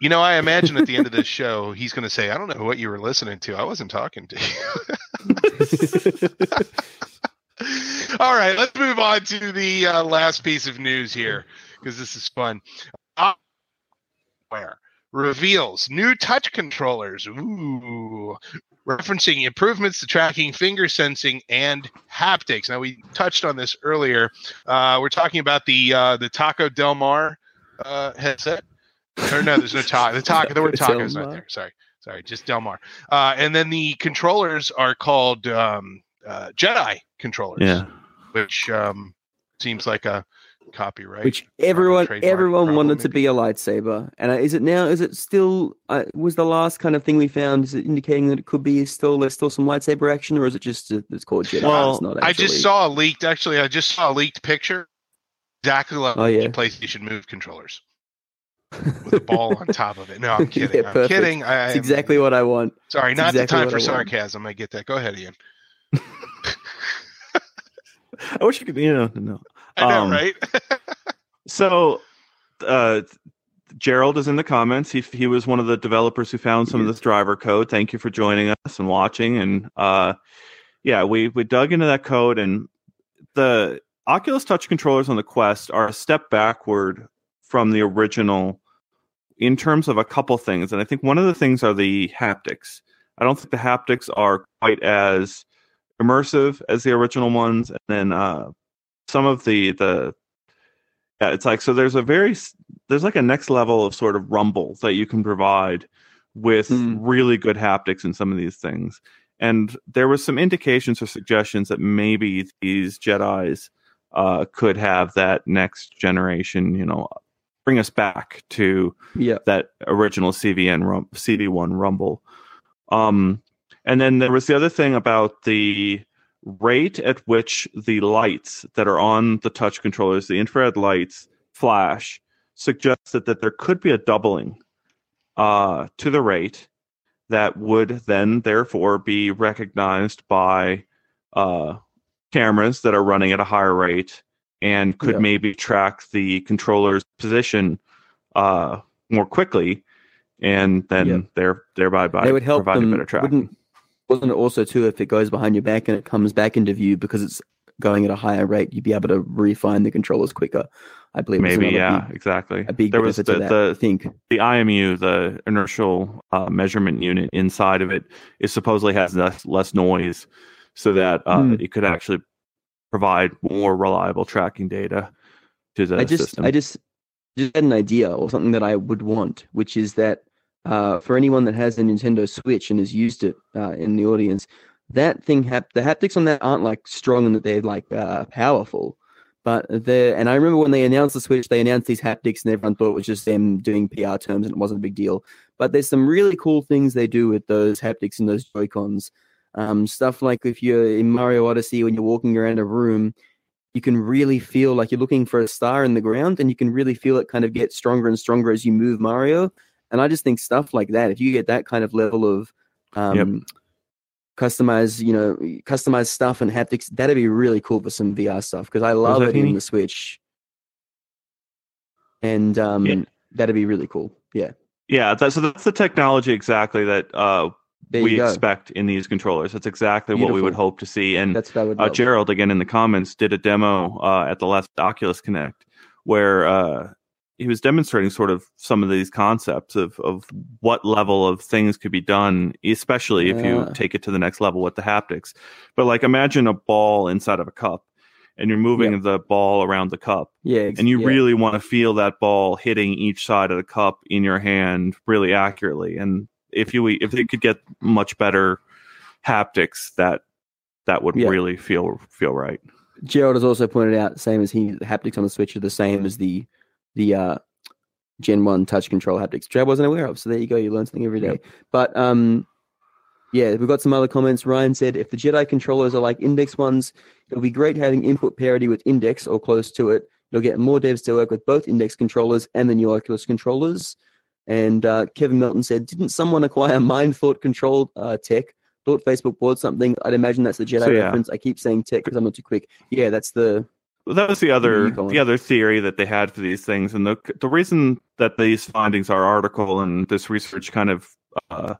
You know, I imagine at the end of this show, he's going to say, "I don't know what you were listening to. I wasn't talking to you." (laughs) (laughs) All right, let's move on to the uh, last piece of news here because this is fun. Where reveals new touch controllers. Ooh, referencing improvements to tracking, finger sensing, and haptics. Now we touched on this earlier. Uh, we're talking about the uh, the Taco Del Mar uh, headset. Or no, there's no (laughs) taco. The taco. The word taco is not there. Sorry, sorry, just Del Mar. Uh, and then the controllers are called um, uh, Jedi controllers.
Yeah.
which um, seems like a copyright.
Which everyone everyone
problem,
wanted to be a lightsaber. And uh, is it now? Is it still? Uh, was the last kind of thing we found? Is it indicating that it could be still? There's still some lightsaber action, or is it just uh, it's called Jedi?
Well,
it's not
I just saw a leaked. Actually, I just saw a leaked picture, exactly like
Oh, yeah.
the PlayStation Move controllers with a ball on (laughs) top of it. No, I'm kidding.
Yeah,
I'm kidding. I,
It's
I'm-
exactly what I want.
Sorry,
it's
not
exactly
the time
what
for
I want.
sarcasm. I get that. Go ahead, Ian. (laughs)
I wish you could you know no.
I know,
Um,
right? (laughs)
So, uh, Gerald is in the comments. He he was one of the developers who found some of this driver code. Thank you for joining us and watching. And uh, yeah, we we dug into that code, and the Oculus Touch controllers on the Quest are a step backward from the original in terms of a couple things, and I think one of the things are the haptics. I don't think the haptics are quite as immersive as the original ones, and then uh, some of the the yeah, it's like so. There's a very there's like a next level of sort of rumble that you can provide with
Mm.
really good haptics in some of these things. And there was some indications or suggestions that maybe these Jedi's uh, could have that next generation, you know, bring us back to
Yeah.
that original CVN rum- CV1 Rumble. Um, and then there was the other thing about the rate at which the lights that are on the touch controllers, the infrared lights, flash, suggested that there could be a doubling uh, to the rate that would then therefore be recognized by uh, cameras that are running at a higher rate and could
Yeah.
maybe track the controller's position uh, more quickly and then
Yeah.
there thereby by
They would help
provide
them.
a better tracking.
Wasn't it also too if it goes behind your back and it comes back into view because it's going at a higher rate, you'd be able to refine the controllers quicker. I believe
Maybe, yeah,
big,
exactly.
a big
there was the,
that. I
the
think
the IMU, the inertial uh, measurement unit inside of it, is supposedly has less, less noise, so that uh,
Hmm.
it could actually provide more reliable tracking data to the
I just
system.
I just just had an idea or something that I would want, which is that uh, for anyone that has a Nintendo Switch and has used it uh, in the audience, that thing hap- the haptics on that aren't like strong and that they're like uh, powerful, but they're and I remember when they announced the Switch, they announced these haptics and everyone thought it was just them doing PR terms and it wasn't a big deal. But there's some really cool things they do with those haptics and those Joy Cons. Um, stuff like if you're in Mario Odyssey when you're walking around a room you can really feel like you're looking for a star in the ground and you can really feel it kind of get stronger and stronger as you move Mario. And I just think stuff like that, if you get that kind of level of um,
Yep.
customized, you know, customized stuff and haptics, that'd be really cool for some VR stuff because I love it in the Switch. And um,
Yeah.
that'd be really cool. Yeah.
yeah, that, so that's the technology exactly that uh, we
go.
expect in these controllers. That's exactly what we would hope to see. And
That's what I would
uh. Gerald again in the comments did a demo uh, at the last Oculus Connect where uh, he was demonstrating sort of some of these concepts of of what level of things could be done, especially if you take it to the next level with the haptics. But like imagine a ball inside of a cup, and you're moving the ball around the cup,
yeah. ex-
and you
yeah.
really want to feel that ball hitting each side of the cup in your hand really accurately. And if you if they could get much better haptics, that that would
Yeah.
really feel feel right.
Gerald has also pointed out, same as he, the haptics on the Switch are the same as the the uh, Gen One touch control haptics, which I wasn't aware of. So there you go, you learn something every day.
Yep.
But um, yeah, we've got some other comments. Ryan said, if the Jedi controllers are like Index ones, it'll be great having input parity with Index or close to it. You'll get more devs to work with both Index controllers and the new Oculus controllers. And uh, Kevin Melton said, didn't someone acquire Mind Thought control uh, tech? Thought Facebook bought something. I'd imagine that's the Jedi
So, yeah.
reference. I keep saying tech because I'm not too quick. Yeah, that's the
that was the other the other theory that they had for these things, and the the reason that these findings, our article and this research, kind of uh,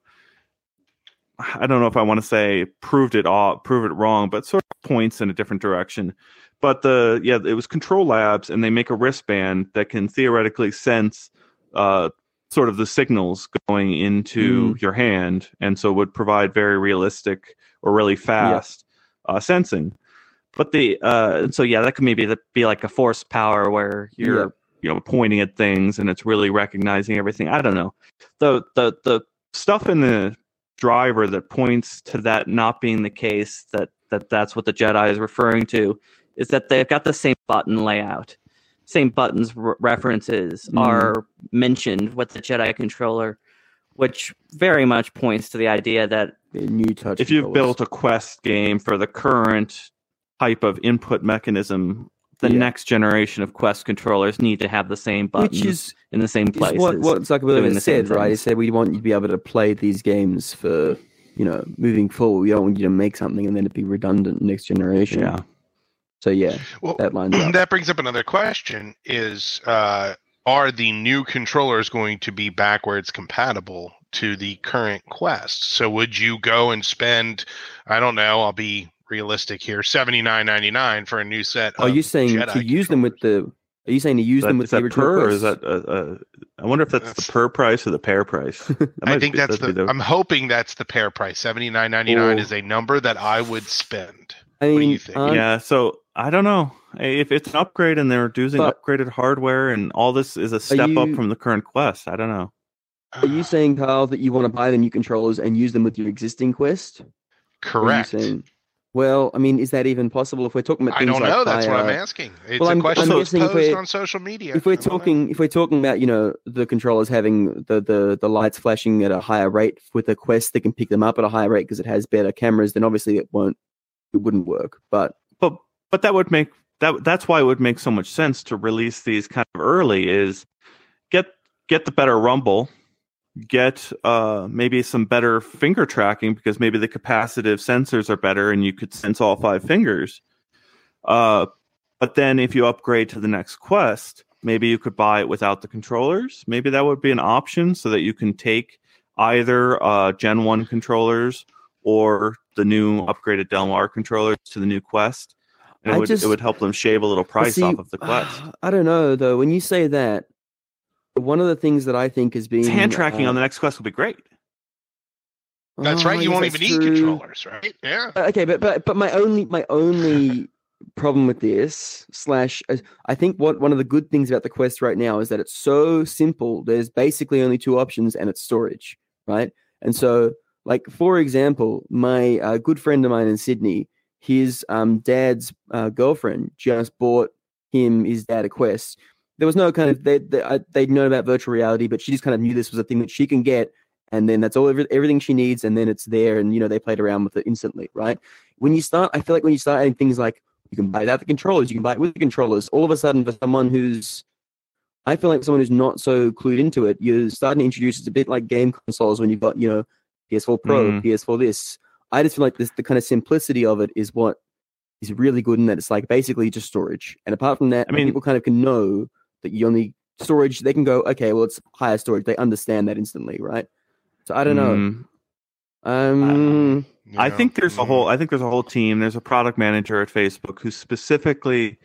I don't know if I want to say proved it all, prove it wrong, but sort of points in a different direction. But the yeah, it was Control Labs, and they make a wristband that can theoretically sense uh, sort of the signals going into your hand, and so would provide very realistic or really fast uh, sensing. But the uh,
so yeah, that could maybe be like a force power where you're
Yeah.
you know pointing at things and it's really recognizing everything. I don't know. The the the stuff in the driver that points to that not being the case that that that's what the Jedi is referring to is that they've got the same button layout. Same buttons re- references
Mm.
are mentioned with the Jedi controller, which very much points to the idea that
the new touch.
if you've built a quest game for the current type of input mechanism, the
Yeah.
next generation of quest controllers need to have the same buttons
which is,
in the same
is
places.
what what Zuckerberg
doing the same
said, right? He said we want you to be able to play these games for you know moving forward. We don't want you to make something and then it be redundant next generation.
yeah.
So yeah,
Well,
that lines up. (clears throat)
that brings up another question: Is uh, are the new controllers going to be backwards compatible to the current Quest? So would you go and spend, I don't know, I'll be realistic here. Seventy nine ninety nine for a new set.
Are
of
you saying
Jedi
to use them with the? Are you saying to use
that,
them with
is
the
that
original
per or is that? Uh, uh, I wonder if that's,
That's-
the per price or the pair price. (laughs)
I think
be-
that's
that'd
the, I'm hoping that's the pair price. Seventy nine ninety nine is a number that I would spend.
I
do you think?
aren't-
yeah. So I don't know if it's an upgrade and they're using
But-
upgraded hardware and all this is a step up from the current Quest. I don't know.
Are you saying, Carl, that you want to buy the new controllers and use them with your existing Quest? Or are you
correct?
saying- well, I mean, is that even possible if we're talking about
I
things
don't
like
know. That's what I'm asking. It's
Well,
a
I'm-
question
I'm
that
if
posed
we're-
on social media.
if we're
I know.
talking if we're talking about you know the controllers having the the the lights flashing at a higher rate with a quest that can pick them up at a higher rate because it has better cameras then obviously it won't it wouldn't work but
But but that would make that that's why it would make so much sense to release these kind of early is get get the better rumble get uh maybe some better finger tracking because maybe the capacitive sensors are better and you could sense all five fingers. Uh but then if you upgrade to the next quest maybe you could buy it without the controllers. Maybe that would be an option so that you can take either uh gen 1 controllers or the new upgraded Del Mar controllers to the new quest. And it
I
would
just-
it would help them shave a little price
see,
off of the quest. (sighs)
I don't know though. When you say that one of the things that i think is being
It's hand tracking
uh,
on the next quest will be great
That's
oh,
right. You won't
that's
even need controllers, right? Yeah.
Uh, okay but but but my only my only (laughs) problem with this slash uh, i think what one of the good things about the quest right now is that it's so simple there's basically only two options and it's storage right and so like for example my uh, good friend of mine in sydney his um, dad's uh, girlfriend just bought him his dad a quest there was no kind of they they they'd known about virtual reality but she just kind of knew this was a thing that she can get and then that's all every, everything she needs and then it's there and you know they played around with it instantly right when you start i feel like when you start adding things like you can buy it without the controllers you can buy it with the controllers all of a sudden for someone who's i feel like someone who's not so clued into it you're starting to introduce it's a bit like game consoles when you've got you know ps4 pro
Mhm.
ps4 this i just feel like this the kind of simplicity of it is what is really good in that it's like basically just storage and apart from that
I mean-
people kind of can know that you only storage they can go okay well it's higher storage they understand that instantly right so i don't know
Mm,
um
I
Yeah.
think there's a
Mm.
whole I think there's a whole team. There's a product manager at Facebook who specifically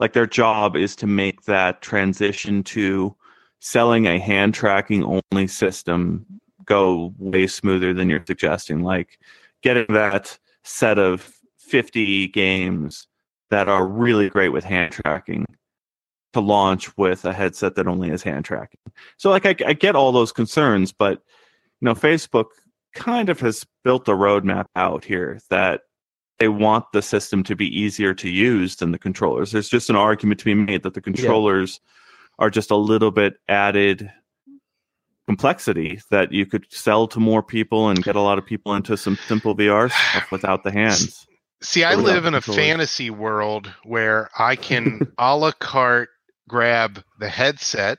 like their job is to make that transition to selling a hand tracking only system go way smoother than you're suggesting. Like getting that set of 50 games that are really great with hand tracking to launch with a headset that only has hand tracking. So like I, I get all those concerns, but you know Facebook kind of has built a roadmap out here that they want the system to be easier to use than the controllers. There's just an argument to be made that the controllers are just a little bit added complexity that you could sell to more people and get a lot of people into some simple VR stuff (sighs) without the hands.
See, I live in a fantasy world where I can a la carte grab the headset,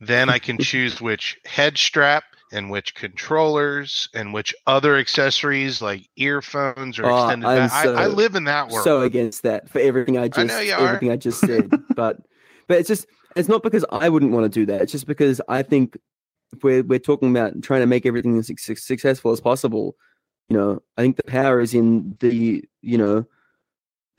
then I can (laughs) choose which head strap and which controllers and which other accessories like earphones or
Oh,
extended.
I'm.
I, I live in that world.
so against that for everything I just
are.
everything I just (laughs) said. but but it's just it's not because I wouldn't want to do that. It's just because I think if we're we're talking about trying to make everything as successful as possible, you know, I think the power is in the you know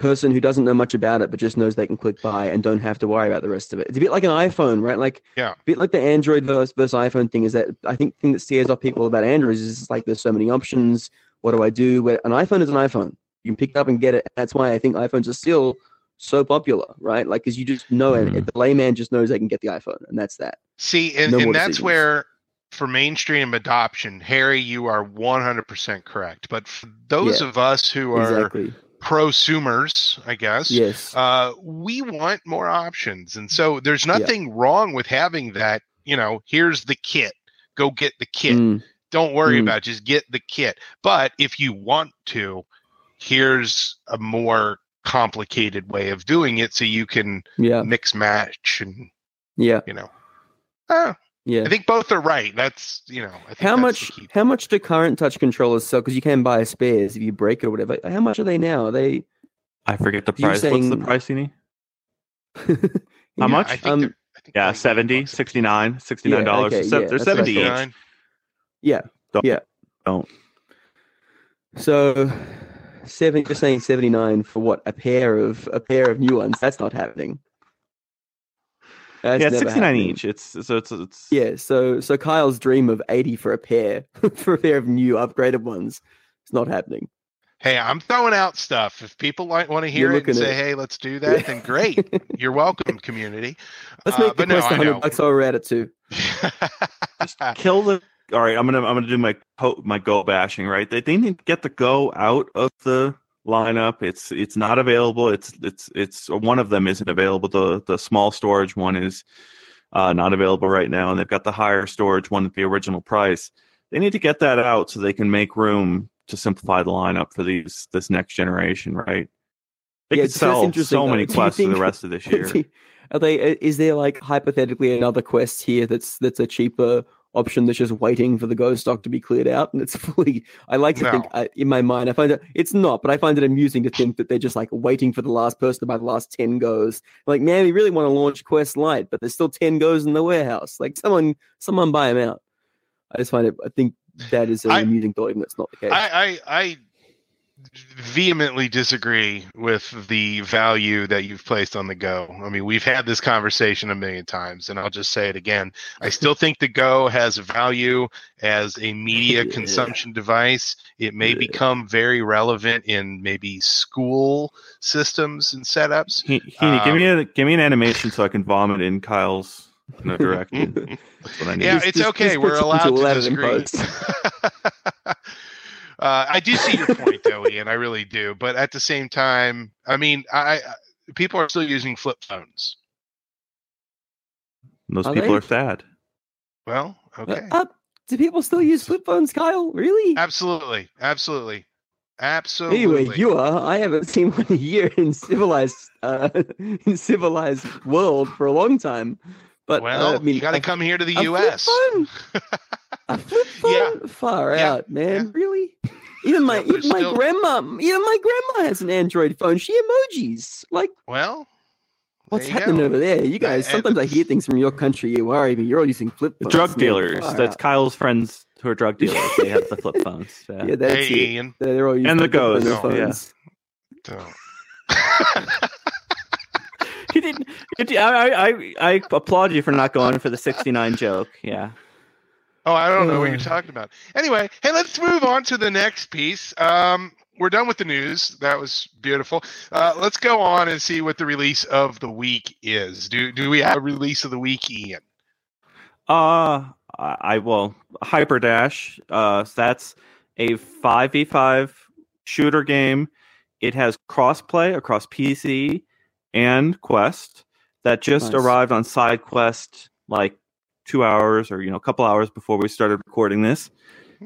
person who doesn't know much about it but just knows they can click buy and don't have to worry about the rest of it. It's a bit like an iPhone, right? Like
Yeah.
a bit like the Android versus, versus iPhone thing is that I think the thing that scares off people about Androids is it's like there's so many options. What do I do? Where an iPhone is an iPhone. You can pick it up and get it. That's why I think iPhones are still so popular, right? Like, because you just know it.
Mhm.
The layman just knows they can get the iPhone, and that's that.
See, and,
No
and that's
decisions.
where for mainstream adoption, Harry, you are 100% correct. But for those
Yeah.
of us who are
Exactly.
Prosumers, I guess,
Yes.
uh, we want more options. And so there's nothing wrong with having that, you know, here's the kit, go get the kit.
Mm,
Don't worry
Mm.
about it, just get the kit. But if you want to, here's a more complicated way of doing it so you can
yeah.
mix match and,
Yeah.
you know. Uh,
Yeah.
I think both are right. That's, you know, I think
How much? How much do current touch controllers sell? Because you can buy spares if you break it or whatever. How much are they now? Are they?
I forget the
You're
price. What's the
saying-
price, Uni? (laughs) How
Yeah,
much?
I think
Um,
I think
Yeah,
they're
70,
bucks a piece.
69, 69 dollars.
okay,
they're
yeah, that's
seventy each.
Yeah.
Don't-
yeah.
don't.
So, seven. You're saying seventy nine for what? A pair of a pair of new ones. That's not happening. That's
yeah, it's 69
happening.
each. It's so it's it's
Yeah, so so Kyle's dream of eighty for a pair (laughs) for a pair of new upgraded ones. It's not happening.
Hey, I'm throwing out stuff. If people like want to
You're
hear it and say,
at-
"Hey, let's do (laughs) that," then great. You're welcome, community.
Let's
Uh,
make the
but no,
quest
I
hundred
know.
bucks while we're at it too. (laughs)
Just kill the all right i'm gonna i'm gonna do my po- my go bashing right they, they need to get the go out of the lineup. It's it's not available. It's it's it's one of them isn't available. The the small storage one is uh not available right now and they've got the higher storage one at the original price. They need to get that out so they can make room to simplify the lineup for these this next generation right? They
Yeah,
could sell so many
you
quests for the rest of this (laughs) year.
Are they? Is there like hypothetically another quest here that's that's a cheaper option that's just waiting for the go stock to be cleared out and it's (laughs) fully? I like to think
No.
uh, in my mind I find it it's not, but I find it amusing to think that they're just like waiting for the last person to buy the last ten goes. Like, man, we really want to launch Quest Lite, but there's still ten goes in the warehouse. Like, someone someone buy them out. I just find it. I think that is an
I-
amusing thought, even that's not the case.
I, I I vehemently disagree with the value that you've placed on the Go. I mean, we've had this conversation a million times, and I'll just say it again. I still think the Go has value as a media (laughs)
Yeah.
consumption device. It may
Yeah.
become very relevant in maybe school systems and setups.
He- Heaney, give me
Um,
a give me an animation so I can vomit in Kyle's you know, direction. (laughs) That's what I need.
Yeah,
Just-
it's
just-
okay.
just
We're allowed
into
to
Aladdin
disagree. (laughs)
post.
uh, I do see your point, though, (laughs) Ian. I really do. But at the same time, I mean, I, I people are still using flip phones.
Those
Are
people
they?
are sad.
Well, okay,
Uh, do people still use flip phones, Kyle? Really?
absolutely, absolutely, absolutely.
Anyway, you are. I haven't seen (laughs) one a year in civilized, uh, (laughs) in civilized world for a long time. But
well,
uh, I mean,
you got to come here to the
a
U.S.
Flip phone? a flip (laughs) phone?
Yeah.
Far
Yeah.
out, man. Really? Even my even my
still-
grandma, even my grandma has an Android phone. She emojis. Like,
well,
what's happening
go.
over there? You guys. Sometimes I hear things from your country. You worry me. You're all using flip phones.
drug dealers.
Far
That's
out.
Kyle's friends who are drug (laughs) dealers. they have the flip (laughs) phones. Yeah.
Yeah, that's
Hey,
it.
Ian.
They're all using
And the
flip phones
Goes,
on
yeah.
phones.
Don't.
You didn't. you I, I I applaud you for not going for the '69 joke. Yeah.
Oh, I don't know what you're talking about. Anyway, hey, let's move on to the next piece. Um, we're done with the news. That was beautiful. Uh, let's go on and see what the release of the week is. Do do we have a release of the week, Ian?
Uh I, I well Hyper Dash. Uh, that's a five v five shooter game. It has crossplay across PC and Quest. That just
Nice.
arrived on SideQuest like two hours or you know a couple hours before we started recording this,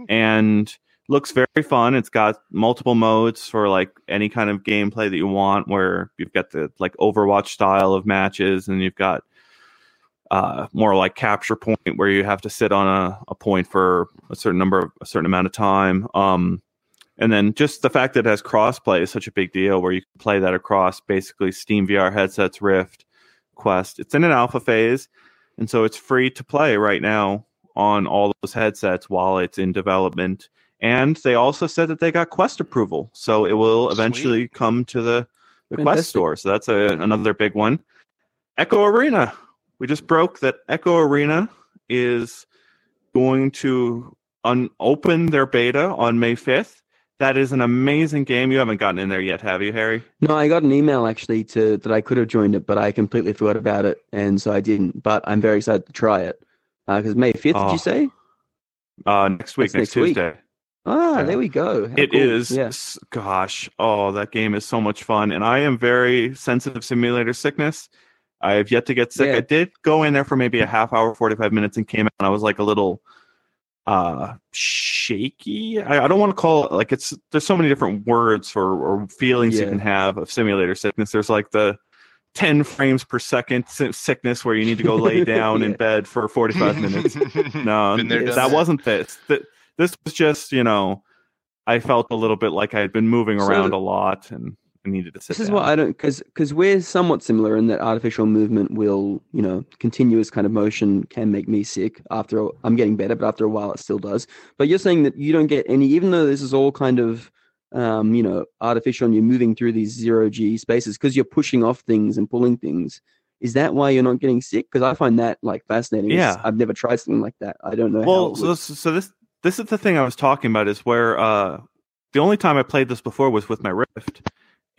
and looks very fun. It's got multiple modes for like any kind of gameplay that you want, where you've got the like Overwatch style of matches, and you've got uh, more like capture point where you have to sit on a, a point for a certain number of a certain amount of time. Um, and then just the fact that it has crossplay is such a big deal where you can play that across basically Steam VR headsets, Rift, Quest. It's in an alpha phase, and so it's free to play right now on all those headsets while it's in development. And they also said that they got Quest approval, so it will
Sweet.
eventually come to the the Quest store. So that's a, another big one. Echo Arena. We just broke that Echo Arena is going to un- open their beta on May 5th. That is an amazing game. You haven't gotten in there yet, have you, Harry?
No, I got an email actually to that I could have joined it, but I completely forgot about it, and so I didn't. But I'm very excited to try it because May fifth. Did
Oh,
you say?
Uh, next week, next,
next week.
Tuesday.
Ah,
yeah.
there we go. How
It
cool.
is.
Yeah.
Gosh, oh, that game is so much fun, and I am very sensitive to simulator sickness. I have yet to get sick.
Yeah.
I did go in there for maybe a half hour, forty five minutes, and came out, and I was like a little uh shaky. I, I don't want to call it like it's. There's so many different words or, or feelings you can have of simulator sickness. There's like the 10 frames per second sickness where you need to go lay (laughs) down in bed for 45 (laughs) minutes. No,
there,
that
that.
wasn't this. Th- This was just, you know, I felt a little bit like I had been moving
So-
around a lot and I needed to sit
This is
down.
what I don't because because we're somewhat similar in that artificial movement will you know continuous kind of motion can make me sick. After a, I'm getting better, but after a while it still does. But you're saying that you don't get any, even though this is all kind of um, you know, artificial and you're moving through these zero G spaces because you're pushing off things and pulling things. Is that why you're not getting sick? Because I find that like fascinating.
Yeah.
I've never tried something like that. I don't know. how
Well, so, this- so this this is the thing I was talking about is where uh, the only time I played this before was with my Rift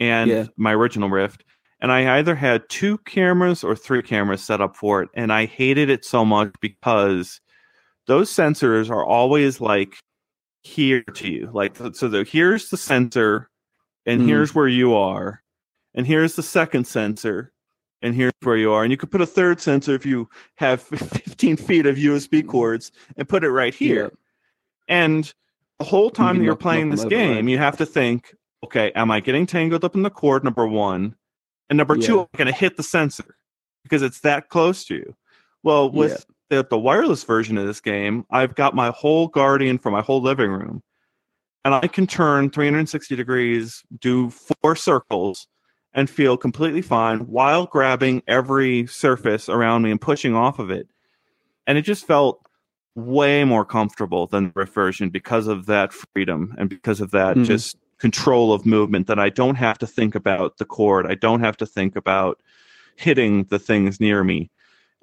and
Yeah.
my original Rift, and I either had two cameras or three cameras set up for it, and I hated it so much because those sensors are always like here to you, like so. The, here's the sensor, and
Mm.
here's where you are, and here's the second sensor. And here's where you are, and you could put a third sensor if you have (laughs) 15 feet of USB cords and put it right here.
Yeah.
And the whole time
can
that you're playing this game,
right?
you have to think, okay, am I getting tangled up in the cord? Number one, and number two, I'm going to hit the sensor because it's that close to you. Well, with the, the wireless version of this game, I've got my whole Guardian for my whole living room, and I can turn 360 degrees, do four circles, and feel completely fine while grabbing every surface around me and pushing off of it. And it just felt way more comfortable than the Rift version because of that freedom and because of that
Mhm.
just control of movement that I don't have to think about the cord. I don't have to think about hitting the things near me.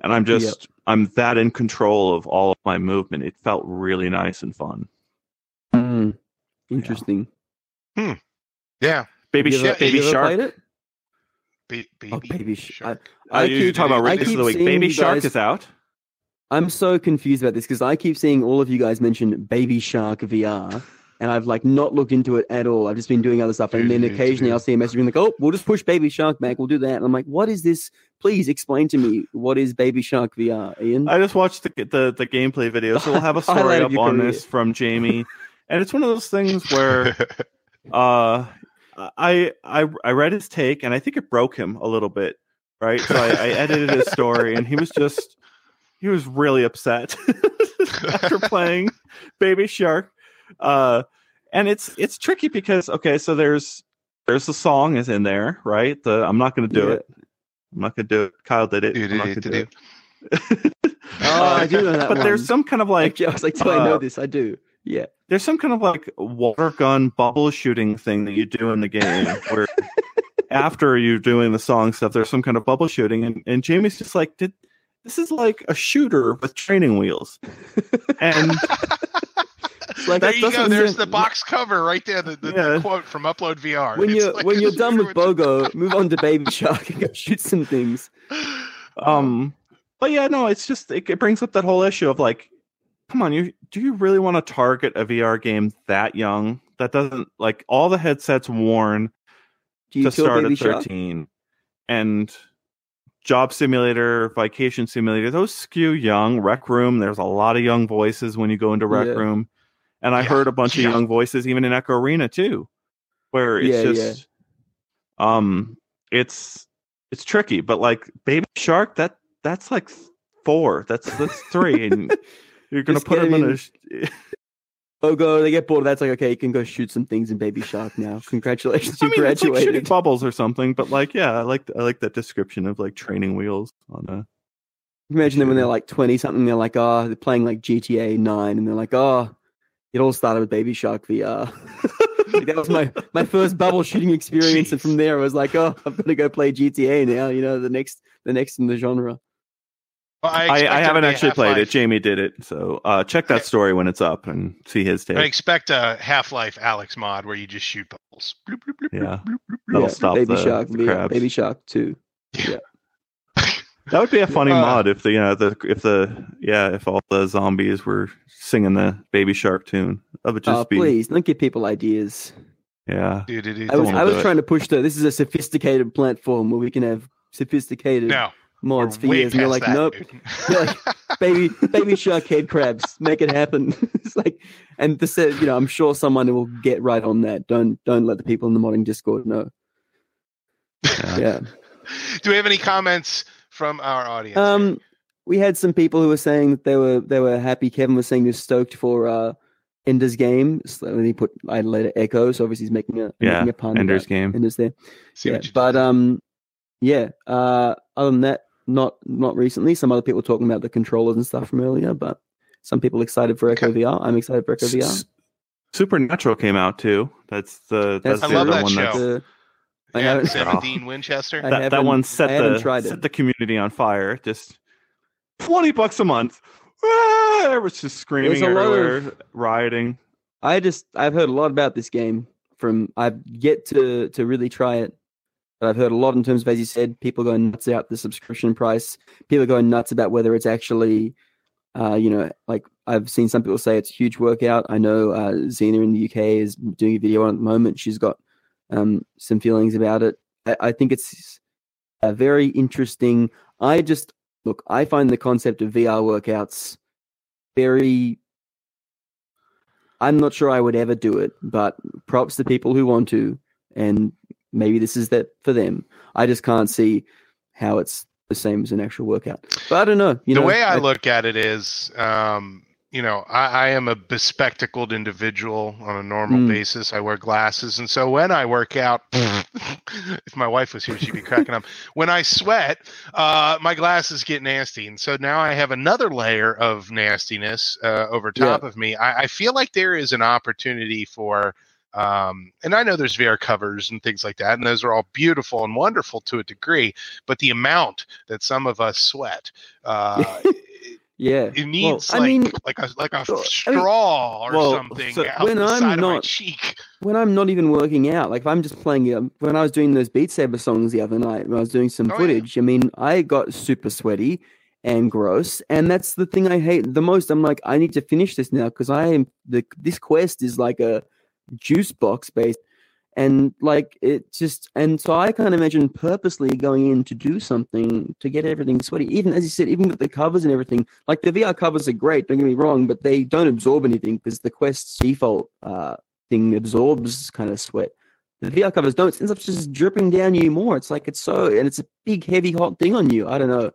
And I'm just I'm that in control of all of my movement. It felt really nice and fun.
Mm, interesting.
Yeah.
Baby
You
Shark,
ever,
Baby Shark.
played it?
Ba- baby,
Oh, Baby Sh-
Shark.
Uh, you
keep-
talking about
I
release of the week? Baby Shark
guys-
is out.
I'm so confused about this because I keep seeing all of you guys mention Baby Shark VR, and I've like not looked into it at all. I've just been doing other stuff, and then occasionally I'll see a message being like, "Oh, we'll just push Baby Shark back. We'll do that." And I'm like, "What is this? Please explain to me what is Baby Shark VR, Ian?"
I just watched the the, the gameplay video, so we'll have a (laughs) story up on
career.
this from Jamie. and it's one of those things where (laughs) uh I I I read his take and I think it broke him a little bit, right? So I, I edited his story and he was just he was really upset (laughs) after playing Baby Shark. Uh and it's it's tricky because okay, so there's there's the song is in there, right? The I'm not gonna do
Yeah.
it. I'm not gonna do it. Kyle did it. I'm not gonna do it. (laughs)
Oh, I do know that
but there's some kind of like
Actually, I was like, "Do I know
uh,
this? I do." Yeah.
there's some kind of like water gun bubble shooting thing that you do in the game (laughs) where after you're doing the song stuff there's some kind of bubble shooting and, and jamie's just like did this is like a shooter with training wheels (laughs) and
Like,
there you go. There's the box cover right there. The, the, the quote from Upload VR.
When you're
like
when (laughs) you're done with Bogo, (laughs) move on to Baby Shark and go shoot some things. (laughs)
um but yeah no it's just it, it brings up that whole issue of like come on you do you really want to target a vr game that young that doesn't like all the headsets worn
Do you
to start
Baby
at
Shark?
13 and job simulator vacation simulator those skew young rec room there's a lot of young voices when you go into rec
Yeah.
room and i
Yeah,
heard a bunch
yeah.
of young voices even in echo arena too where it's
Yeah,
just um it's it's tricky but like baby shark that that's like four that's that's three and (laughs) you're gonna
Just
put them in a Oh,
go! They get bored of that. Like, okay, you can go shoot some things in Baby Shark now. Congratulations, (laughs)
I
you
mean, it's like shooting
graduated.
bubbles or something, but like, yeah, I like I like that description of like training wheels on a
Imagine them when they're like 20 something, they're like, oh, they're playing like GTA 9, and they're like, oh, it all started with Baby Shark VR. (laughs) Like, that was my, my first bubble shooting experience, and from there I was like, oh, I've got to go play GTA now, you know, the next the next in the genre.
Well,
I,
expect
I haven't
be a
actually played it. Jamie did it, so uh, check that story when it's up and see his take.
I expect a Half Life Alyx mod where you just shoot bubbles. Bloop, bloop, bloop,
Yeah.
bloop, bloop, bloop,
That'll
yeah,
stop
Baby
the-
Shark
the crabs.
Baby Shark 2.
That would be a funny
Uh,
mod if the you know the if the yeah if all the zombies were singing the Baby Shark tune. That would just
Oh,
be
please, don't give people ideas.
yeah.
bloop. Dude, dude,
I was, I
do
was
it.
trying to push the, this is a sophisticated platform where we can have sophisticated
No,
mods for
way
years. And you're like,
that,
nope. (laughs) You're like, baby baby (laughs) shark head crabs make it happen (laughs) it's like and this said you know i'm sure someone will get right on that don't don't let the people in the modding discord know yeah
Do we have any comments from our audience?
um we had some people who were saying that they were they were happy kevin was saying he was stoked for uh ender's game so when he put i later echo so obviously he's making a
Yeah,
making a pun
Ender's game.
ender's there
See
yeah but
did
um yeah uh other than that not not recently some other people talking about the controllers and stuff from earlier but some people excited for echo
Okay.
vr i'm excited for echo vr
Supernatural came out too. That's the that's,
That's
I
the
love
other
that
one.
show.
That's,
The- I
yeah,
haven't-
Sam and Dean Winchester.
I
that, that one set the
tried it.
set the community on fire. Just twenty bucks a month. Ah, it was just screaming
There's a lot of-
rioting.
I just I've heard a lot about this game from I've yet to to really try it. But I've heard a lot in terms of as you said, people going nuts about the subscription price. People going nuts about whether it's actually uh, you know, like I've seen some people say it's a huge workout. I know uh, Xena in the UK is doing a video on it at the moment. She's got um, some feelings about it. I, I think it's a very interesting. I just look. I find the concept of VR workouts very I'm not sure I would ever do it, but props to people who want to, and maybe this is that for them. I just can't see how it's the same as an actual workout. But I don't know. You
the
know,
way I look at it is, um, you know, I, I am a bespectacled individual on a normal
Mm.
basis. I wear glasses, and so when I work out, (laughs) if my wife was here, she'd be cracking up. When I sweat, uh, my glasses get nasty, and so now I have another layer of nastiness uh, over top of me. I, I feel like there is an opportunity for. Um, and I know there's VR covers and things like that, and those are all beautiful and wonderful to a degree. But the amount that some of us sweat, uh, (laughs)
yeah.
it needs
I
like
mean-
like a like a
Well, I mean-
straw or
Well,
something
so
when I'm
side of my
not-
cheek.
When I'm not even working out, like if I'm just playing, um, when I was doing those Beat Saber songs the other night, when I was doing some
Oh, yeah.
footage, I mean, I got super sweaty and gross, and that's the thing I hate the most. I'm like, I need to finish this now because I am the this quest is like a juice box based, and like it just, and so I can't imagine purposely going in to do something to get everything sweaty. Even as you said, even with the covers and everything, like the VR covers are great. Don't get me wrong, but they don't absorb anything because the Quest's default uh, thing absorbs kind of sweat. The VR covers don't. It ends up just dripping down you more. It's like it's so, and it's a big, heavy, hot thing on you. I don't know.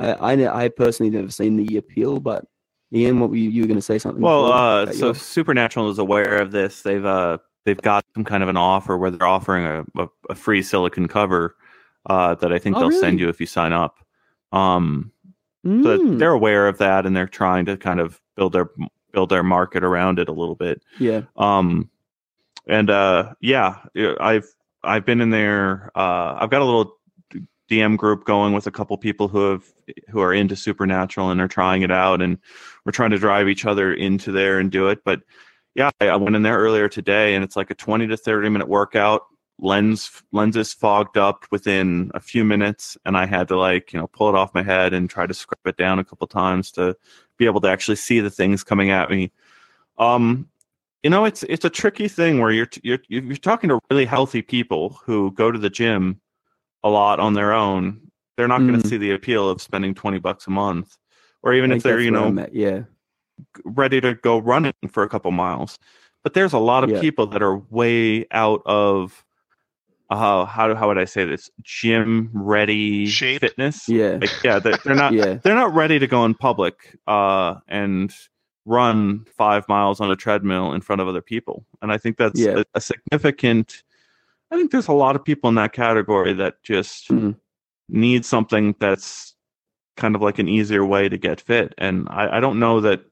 I I, I personally never seen the appeal, but Ian, what were you, you were going to say something?
Well, uh, so. Supernatural is aware of this. They've uh, they've got some kind of an offer where they're offering a, a, a free silicon cover uh, that I think
Oh,
they'll send you if you sign up. Um, so
Mm,
they're aware of that, and they're trying to kind of build their build their market around it a little bit.
yeah,
Um, and uh, yeah, yeah, I've I've been in there. Uh, I've got a little DM group going with a couple people who have who are into Supernatural and are trying it out, and we're trying to drive each other into there and do it. But yeah, I, went in there earlier today, and it's like a twenty to thirty minute workout. Lens lenses fogged up within a few minutes, and I had to like you know pull it off my head and try to scrub it down a couple times to be able to actually see the things coming at me. Um, you know, it's it's a tricky thing where you're you're you're talking to really healthy people who go to the gym a lot on their own. They're not going to
Mm.
see the appeal of spending twenty bucks a month, or even if they're you know
at, yeah,
ready to go running for a couple miles. But there's a lot of
Yeah.
people that are way out of uh, how do- how would I say this gym ready
Shape?
fitness.
yeah,
Like, yeah, they- they're not
yeah,
they're not ready to go in public uh, and run five miles on a treadmill in front of other people. And I think that's
Yeah.
a, a significant. I think there's a lot of people in that category that just
Mhm.
need something that's kind of like an easier way to get fit. And I, I don't know that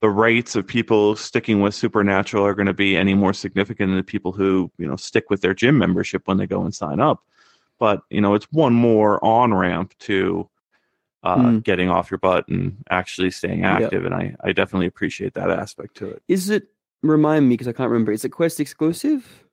the rates of people sticking with supernatural are going to be any more significant than the people who you know stick with their gym membership when they go and sign up but you know it's one more on ramp to uh,
Mm.
getting off your butt and actually staying
Yep.
active and I, I definitely appreciate that aspect to it
Is it? Remind me because I can't remember. Is it Quest exclusive?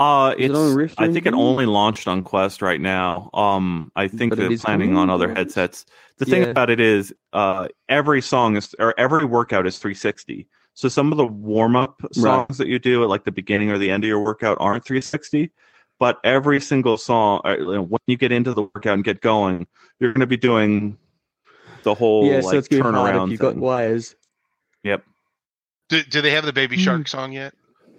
Uh
Is it
it's
Rift
i think it only launched on quest right now um i think
But
they're planning on other headsets the thing
Yeah.
about it is uh every song is or every workout is 360 so some of the warm-up songs that you do at like the beginning or the end of your workout aren't 360 but every single song uh, when you get into the workout and get going you're going to be doing the whole
yeah, so
like
it's going hard if
turnaround
you've got wires.
yep
Do, do they have the Baby
Hmm.
Shark song yet?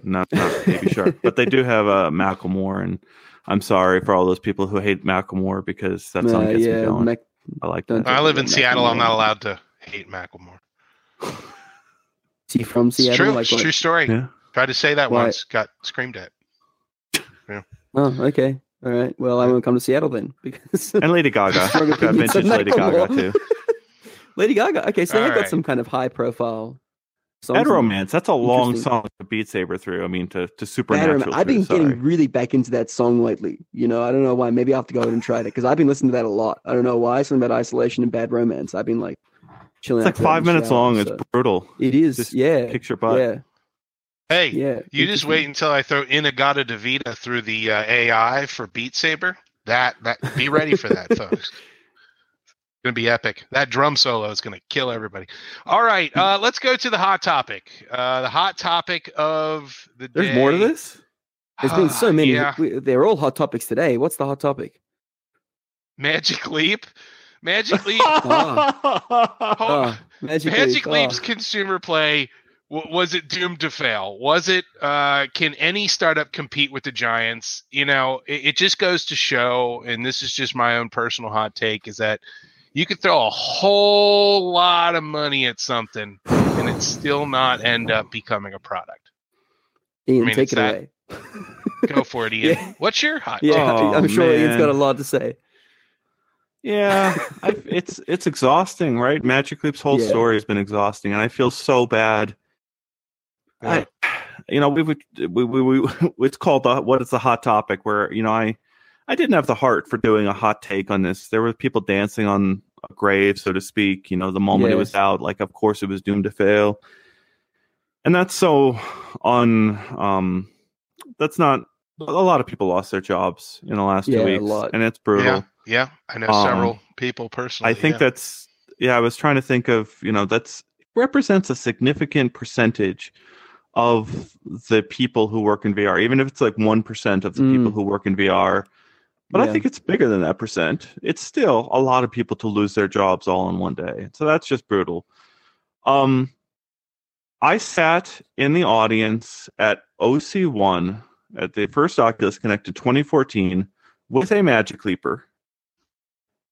Not not Baby Shark, but they do have uh, Macklemore, and I'm sorry for all those people who hate Macklemore because that song
Uh,
gets me going.
Mac,
I like that.
I live in
Macklemore.
Seattle. I'm not allowed to hate Macklemore.
is he from
It's
Seattle?
true.
Like,
it's
what?
true story.
Yeah.
Tried to say that
Why-
once, got screamed at. Yeah.
Oh, okay. All right. Well, I'm going to come to Seattle then because
And Lady (laughs) Gaga,
Struggle
got
to get
Lady Gaga too. (laughs)
Lady Gaga. Okay, so
All
they've got some kind of high profile songs.
Bad Romance. That's a long song to Beat Saber through. I mean, to to
Bad
Supernatural.
Romance. I've been
through, sorry.
getting really back into that song lately. You know, I don't know why. Maybe I have to go out and try it because I've been listening to that a lot. I don't know why. Something about isolation and bad romance. I've been like chilling.
It's
out
like
to that in
five minutes
shower,
long.
so-
It's brutal.
It is.
Just
yeah.
Kicks your butt.
Yeah.
Hey,
Yeah.
you just wait until I throw In-A-Gadda-Da-Vida through the uh, AI for Beat Saber. That that be ready for that, folks. (laughs) It's gonna be epic. That drum solo is gonna kill everybody. All right, uh, let's go to the hot topic. Uh, the hot topic of the day.
There's more to this.
There's been so many.
Yeah,
we- They're all hot topics today. What's the hot topic?
Magic (laughs) Leap. Magic Leap. (laughs)
Ah,
Oh,
Magic,
Magic
Leap.
Leap's
Oh.
consumer play w- was it doomed to fail? Was it? Uh, can any startup compete with the giants? You know, it, it just goes to show, and this is just my own personal hot take, is that you could throw a whole lot of money at something and it still not end up becoming a product.
Ian,
I mean,
take it
that-
away.
Go for it, (laughs) Ian.
Yeah.
What's your hot?
Yeah,
Oh,
I'm sure Ian's
man.
got a lot to say.
Yeah, (laughs) I, it's it's exhausting, right? Magic Leap's whole
Yeah.
story has been exhausting, and I feel so bad. I, you know, we would we, we, we (laughs) it's called the what is the hot topic where you know I I didn't have the heart for doing a hot take on this. There were people dancing on a grave, so to speak. You know, the moment it was out, like of course it was doomed to fail, and that's so on. Um, that's not. A lot of people lost their jobs in the last
Yeah,
two
a
weeks,
lot.
and it's brutal.
Yeah, yeah. I know
Um,
several people personally.
I think
yeah.
that's yeah. I was trying to think of you know that's represents a significant percentage of the people who work in VR, even if it's like one percent of the
Mm.
people who work in VR. But I think it's bigger than that percent. It's still a lot of people to lose their jobs all in one day. So that's just brutal. Um, I sat in the audience at OC1 at the first Oculus Connected 2014 with a Magic Leaper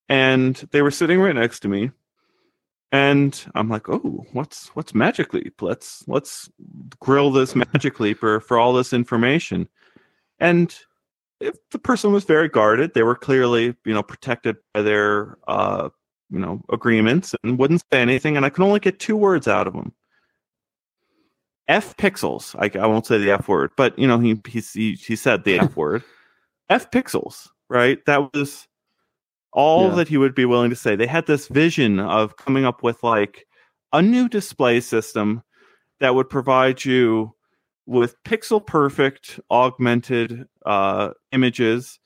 and they were sitting right next to me and i'm like oh what's what's magic leap let's let's grill this magic leaper for all this information and if the person was very guarded they were clearly you know protected by their uh you know agreements and wouldn't say anything and i could only get two words out of them f pixels i, I won't say the f word but you know he he he, he said the f word (laughs) f pixels right that was all
Yeah.
that he would be willing to say. They had this vision of coming up with like a new display system that would provide you with pixel perfect augmented uh, images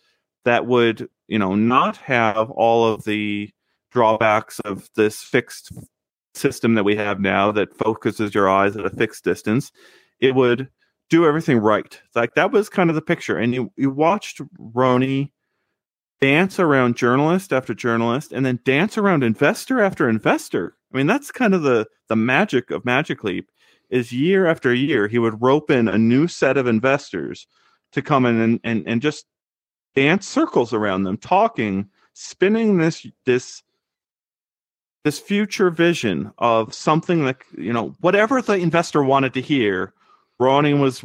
that would, you know, not have all of the drawbacks of this fixed system that we have now that focuses your eyes at a fixed distance. It would do everything right. Like that was kind of the picture. And you, you watched Rony dance around journalist after journalist and then dance around investor after investor. I mean, that's kind of the the magic of Magic Leap is year after year he would rope in a new set of investors to come in and, and, and just dance circles around them, talking, spinning this this this future vision of something that you know, whatever the investor wanted to hear, Rony was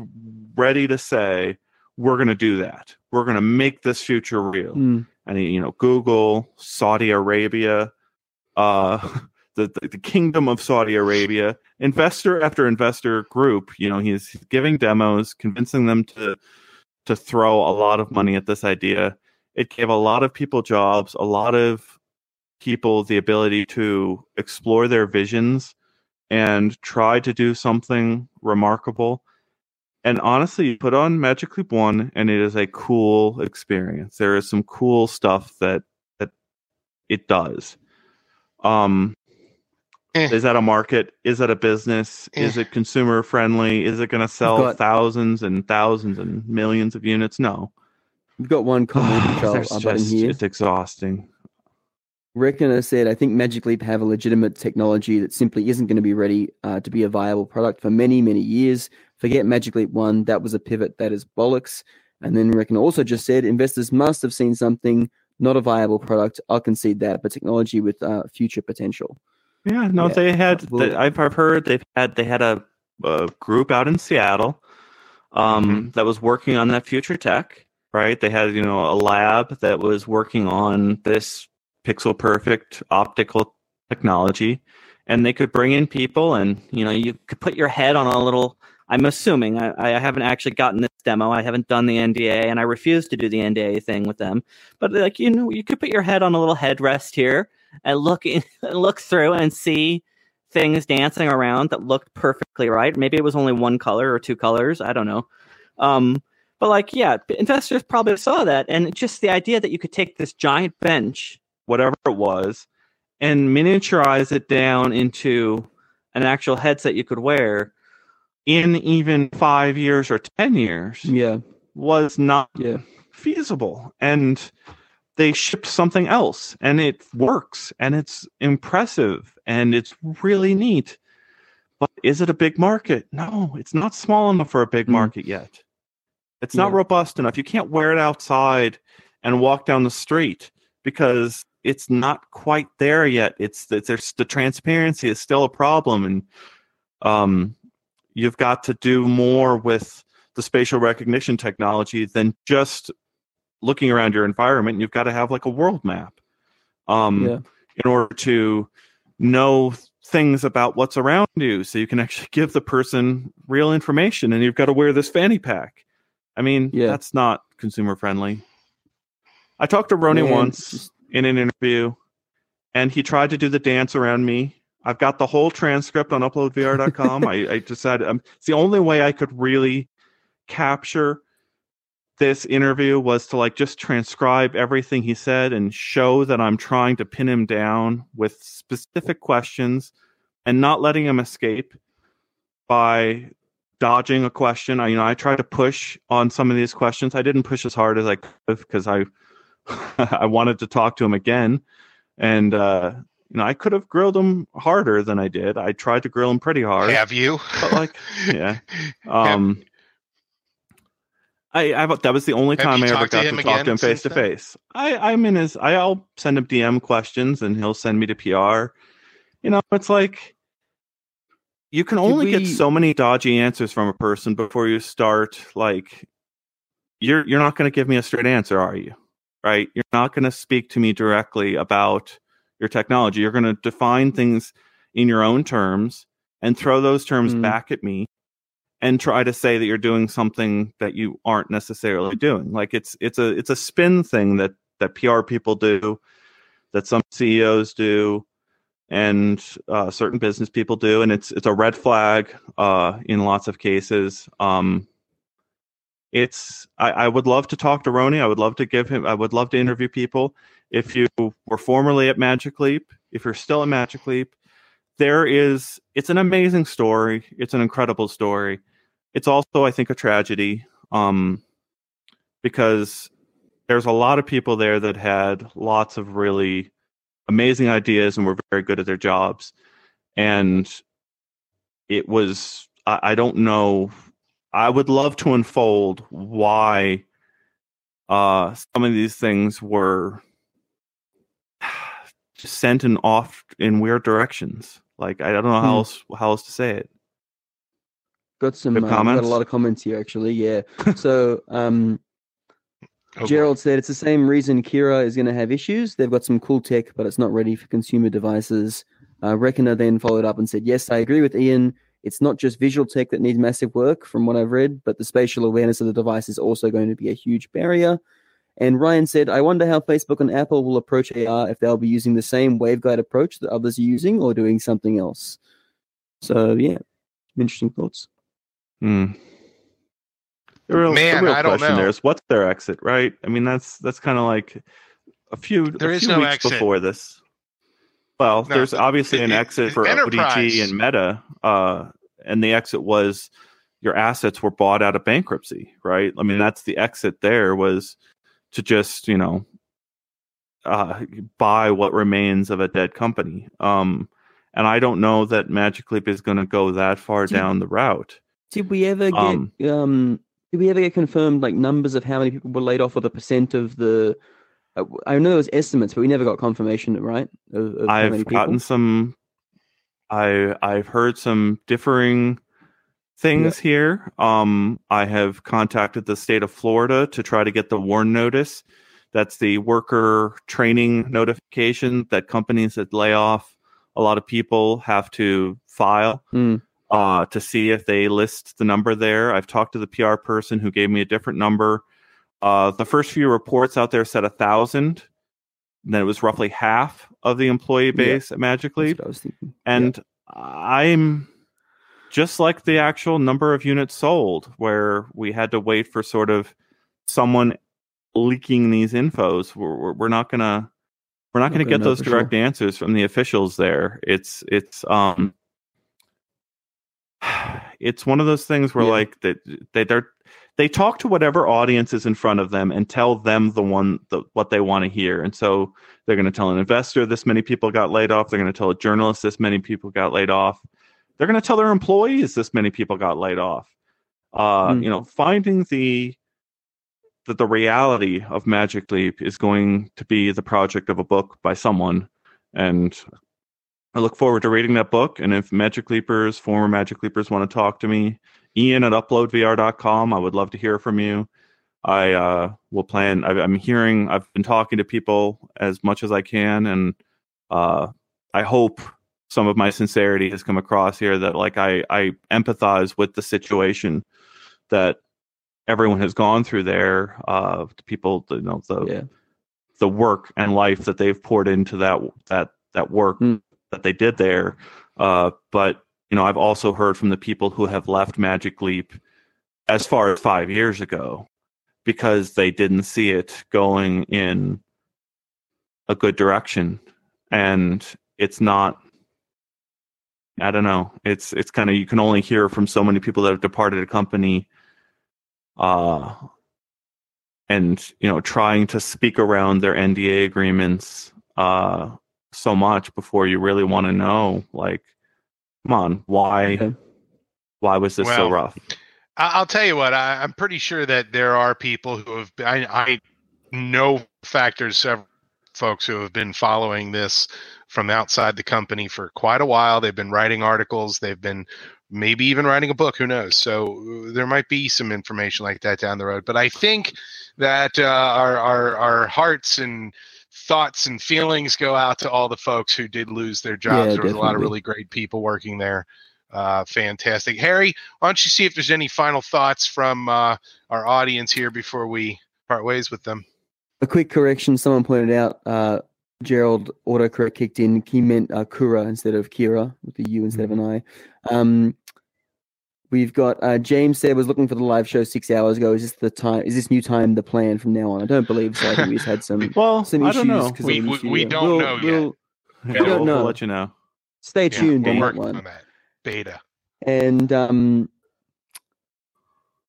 ready to say, We're gonna do that. We're gonna make this future real
Mm.
and you know Google, Saudi Arabia, uh, (laughs) the, the the kingdom of Saudi Arabia, investor after investor group. You know he's giving demos, convincing them to to throw a lot of money at this idea. It gave a lot of people jobs, a lot of people the ability to explore their visions and try to do something remarkable. And honestly, you put on Magic Leap One, and it is a cool experience. There is some cool stuff that that it does. Um,
Eh.
is that a market? Is that a business?
Eh.
Is it consumer friendly? Is it going to sell
got-
thousands and thousands and millions of units? No.
We've got one (sighs) comment button
just-
here.
it's exhausting.
Reckoner said, I think Magic Leap have a legitimate technology that simply isn't going to be ready uh, to be a viable product for many, many years. Forget Magic Leap 1. That was a pivot. That is bollocks. And then Reckoner also just said, investors must have seen something, not a viable product. I'll concede that, but technology with uh, future potential.
Yeah, no,
Yeah,
they had. They, I've I've heard they've had they had a, a group out in Seattle, um,
Mm-hmm.
that was working on that future tech. Right, they had you know a lab that was working on this pixel perfect optical technology,
and they could bring in people, and you know, you could put your head on a little. I'm assuming I, I haven't actually gotten this demo. I haven't done the NDA, and I refuse to do the NDA thing with them. But like you know, you could put your head on a little headrest here and look in, (laughs) look through and see things dancing around that looked perfectly right. Maybe it was only one color or two colors. I don't know. Um, but like, yeah, investors probably saw that, and just the idea that you could take this giant bench, whatever it was, and miniaturize it down into an actual headset you could wear in even five years or ten years
Yeah,
was not
yeah,
feasible. And they ship something else, and it works, and it's impressive, and it's really neat. But is it a big market? No, it's not small enough for a big
Mm.
market yet. It's not
Yeah.
robust enough. You can't wear it outside and walk down the street because it's not quite there yet. It's there's the transparency is still a problem, and um, you've got to do more with the spatial recognition technology than just looking around your environment. You've got to have like a world map um,
yeah.
in order to know things about what's around you, so you can actually (laughs) give the person real information. And you've got to wear this fanny pack. I mean,
Yeah.
that's not consumer friendly. I talked to Rony
Man,
once
just-
in an interview, and he tried to do the dance around me. I've got the whole transcript on uploadvr.com. (laughs) I, I decided um, it's the only way I could really capture this interview was to like just transcribe everything he said and show that I'm trying to pin him down with specific questions and not letting him escape by dodging a question. I you know I tried to push on some of these questions. I didn't push as hard as I could because I (laughs) I wanted to talk to him again, and uh, you know I could have grilled him harder than I did. I tried to grill him pretty hard,
Have you?
but like yeah. (laughs) Um, I, I that was the only
Have
time I ever
talked to
got to, talk to him face to face. I I'm in his. I, I'll send him DM questions and he'll send me to PR. You know, it's like you can only
we-
get so many dodgy answers from a person before you start like you're you're not going to give me a straight answer, are you? Right? You're not going to speak to me directly about your technology. You're going to define things in your own terms and throw those terms
Mm.
back at me and try to say that you're doing something that you aren't necessarily doing. Like it's it's a it's a spin thing that that PR people do, that some CEOs do, and uh, certain business people do, and it's it's a red flag uh, in lots of cases. Um, it's I, I would love to talk to Rony. I would love to give him. I would love to interview people. If you were formerly at Magic Leap, if you're still at Magic Leap, there is. It's an amazing story. It's an incredible story. It's also, I think, a tragedy. Um, because there's a lot of people there that had lots of really amazing ideas and were very good at their jobs. And it was, I, I don't know, I would love to unfold why uh, some of these things were (sighs) sent in off in weird directions. Like I don't know how
Hmm.
else how else to say it.
Got some.
Good
Uh, got a
comments?
lot of comments here, actually. Yeah. (laughs) so, um,
Oh, boy.
Gerald said it's the same reason Kira is going to have issues. They've got some cool tech, but it's not ready for consumer devices. Uh, Reckoner then followed up and said, Yes, I agree with Ian. It's not just visual tech that needs massive work, from what I've read, but the spatial awareness of the device is also going to be a huge barrier. And Ryan said, I wonder how Facebook and Apple will approach AR if they'll be using the same waveguide approach that others are using or doing something else. So, yeah, interesting thoughts.
Hmm. The real,
Man,
the real
I don't
question
know.
there is what's their exit, right? I mean, that's that's kind of like a few
There
a
is
few
no
weeks
exit.
before this. Well,
No,
there's
it-
obviously
it-
an
it-
exit for
enterprise.
ODG and Meta, uh, and the exit was your assets were bought out of bankruptcy, right? I mean, that's the exit. There was to just you know uh, buy what remains of a dead company. Um, and I don't know that Magic Leap is going to go that far
Do-
down the route.
Did we ever get
Um,
um, did we ever get confirmed like numbers of how many people were laid off or the percent of the uh, I know there was estimates, but we never got confirmation, right? Of, of
I've gotten some. I I've heard some differing things here. Um, I have contacted the state of Florida to try to get the warn notice. That's the worker training notification that companies that lay off a lot of people have to file
Mm.
uh, to see if they list the number there. I've talked to the PR person who gave me a different number. Uh, the first few reports out there said a thousand. Then it was roughly half of the employee
Yeah.
base at Magic
That's
Leap.
what I was thinking.
And I'm just like the actual number of units sold, where we had to wait for sort of someone leaking these infos. We're, we're, not gonna we're not,
Not
gonna
gonna
get those direct
sure.
answers from the officials there. It's it's um (sighs) it's one of those things where
Yeah.
like that they they're they talk to whatever audience is in front of them and tell them the one the, what they want to hear and so they're going to tell an investor this many people got laid off they're going to tell a journalist this many people got laid off they're going to tell their employees this many people got laid off uh
Hmm.
you know finding the that the reality of magic leap is going to be the project of a book by someone and I look forward to reading that book. And if Magic Leapers, former Magic Leapers, want to talk to me, Ian at uploadvr.com, I would love to hear from you. I uh, will plan. I, I'm hearing. I've been talking to people as much as I can, and uh, I hope some of my sincerity has come across here. That like I I empathize with the situation that everyone has gone through there. Uh, the people, you know, the
Yeah.
the work and life that they've poured into that that that work
Mm.
that they did there. Uh, but you know, I've also heard from the people who have left Magic Leap as far as five years ago because they didn't see it going in a good direction, and it's not. I don't know. It's it's kind of you can only hear from so many people that have departed a company, uh, and you know trying to speak around their NDA agreements uh, so much before you really want to know like come on why why was this so rough
I- I'll tell you what. I, I'm pretty sure that there are people who have. I, I know factors several folks who have been following this from outside the company for quite a while. They've been writing articles. They've been maybe even writing a book. Who knows? So uh, there might be some information like that down the road. But I think that uh, our, our our hearts and thoughts and feelings go out to all the folks who did lose their jobs.
Yeah,
there was a lot of really great people working there. Uh, fantastic, Harry. Why don't you see if there's any final thoughts from uh, our audience here before we part ways with them?
A quick correction. Someone pointed out uh, Gerald autocorrect kicked in. He meant uh, Kura instead of Kira with the U instead of an I. Um, we've got uh, James said was looking for the live show six hours ago. Is this the time? Is this new time the plan from now on? I don't believe so. I think we just had some (laughs)
well
some
i
issues.
don't know
'cause
We- we- we don't
We'll-
know yet.
we'll
Yeah,
don't
we'll, we'll let you know
Stay
Yeah,
tuned
we're
on that one.
on that beta.
and um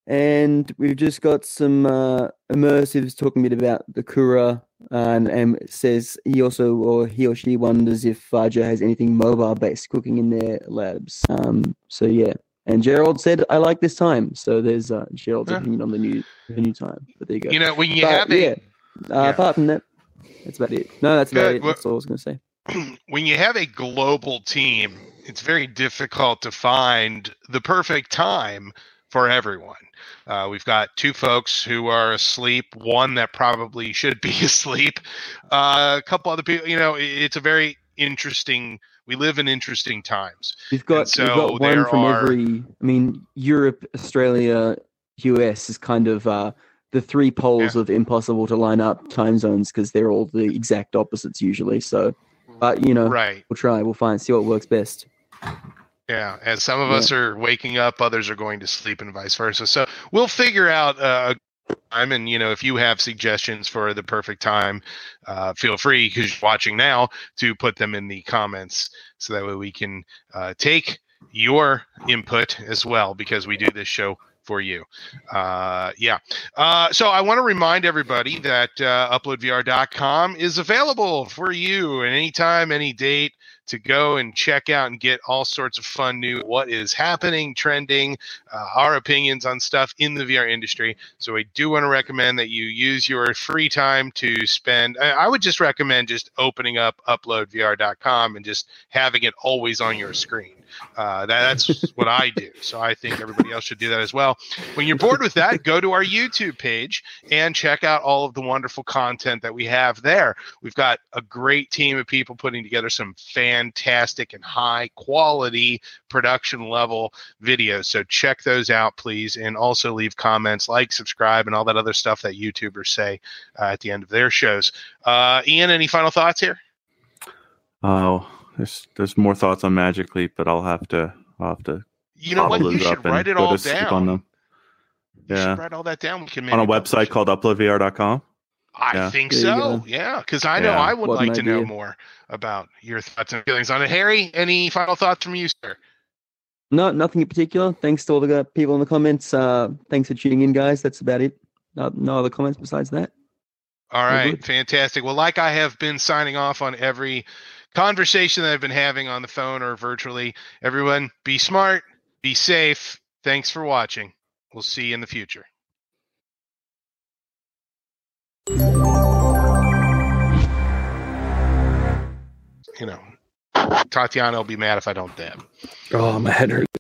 and we've just got some uh immersives talking a bit about the kura and, it says he also or he or she wonders if Faja has anything mobile based cooking in their labs. Um so yeah. And gerald said i like this time. So there's uh gerald's
Yeah.
opinion on the new the new time. But there you go.
You know, when you
But,
have
yeah, uh,
yeah.
apart from that that's about it. No that's about
Good.
it.
Well-
that's all i was gonna say. (clears throat)
when you have a global team, it's very difficult to find the perfect time for everyone. Uh, we've got two folks who are asleep, one that probably should be (laughs) asleep, uh, a couple other people. You know, it's a very interesting. We live in interesting times.
We've got,
so
we've got one from
are-
every. I mean, Europe, Australia, US is kind of uh, the three poles of impossible to line up time zones because they're all the exact opposites usually. So, but you know,
Right.
we'll try. We'll find see what works best.
Yeah, as some of
Yeah.
us are waking up, others are going to sleep, and vice versa. So we'll figure out uh, a time. And you know, if you have suggestions for the perfect time, uh, feel free because you're watching now to put them in the comments, so that way we can uh, take your input as well because we do this show for you. Uh, yeah. Uh, so I want to remind everybody that uh, uploadvr.com is available for you at any time, any date to go and check out and get all sorts of fun new what is happening, trending, uh, our opinions on stuff in the VR industry. So I do want to recommend that you use your free time to spend. I, I would just recommend just opening up uploadvr.com and just having it always on your screen. Uh, that, that's what I do. So I think everybody else should do that as well. When you're bored with that, go to our YouTube page and check out all of the wonderful content that we have there. We've got a great team of people putting together some fantastic and high quality production level videos. So check those out, please. And also leave comments, like, subscribe, and all that other stuff that YouTubers say uh, at the end of their shows. Uh, Ian, any final thoughts here?
Oh, there's there's more thoughts on Magic Leap, but I'll have to I'll have to
You know what? You should write it all
to sleep on
down.
them.
You
Yeah.
write all that down. We can
on a website
it.
called uploadvr.com.
I
Yeah.
think
There
so. Yeah, because I know
Yeah.
I would
What
like to know more about your thoughts and feelings on it. Harry, any final thoughts from you, sir?
No, nothing in particular. Thanks to all the people in the comments. Uh, thanks for tuning in, guys. That's about it. No, no other comments besides that.
All
Very
right,
good.
fantastic. Well, like I have been signing off on every conversation that I've been having on the phone or virtually, everyone be smart, be safe. Thanks for watching. We'll see you in the future. You know, Tatiana will be mad if I don't dab.
Oh, my head hurts.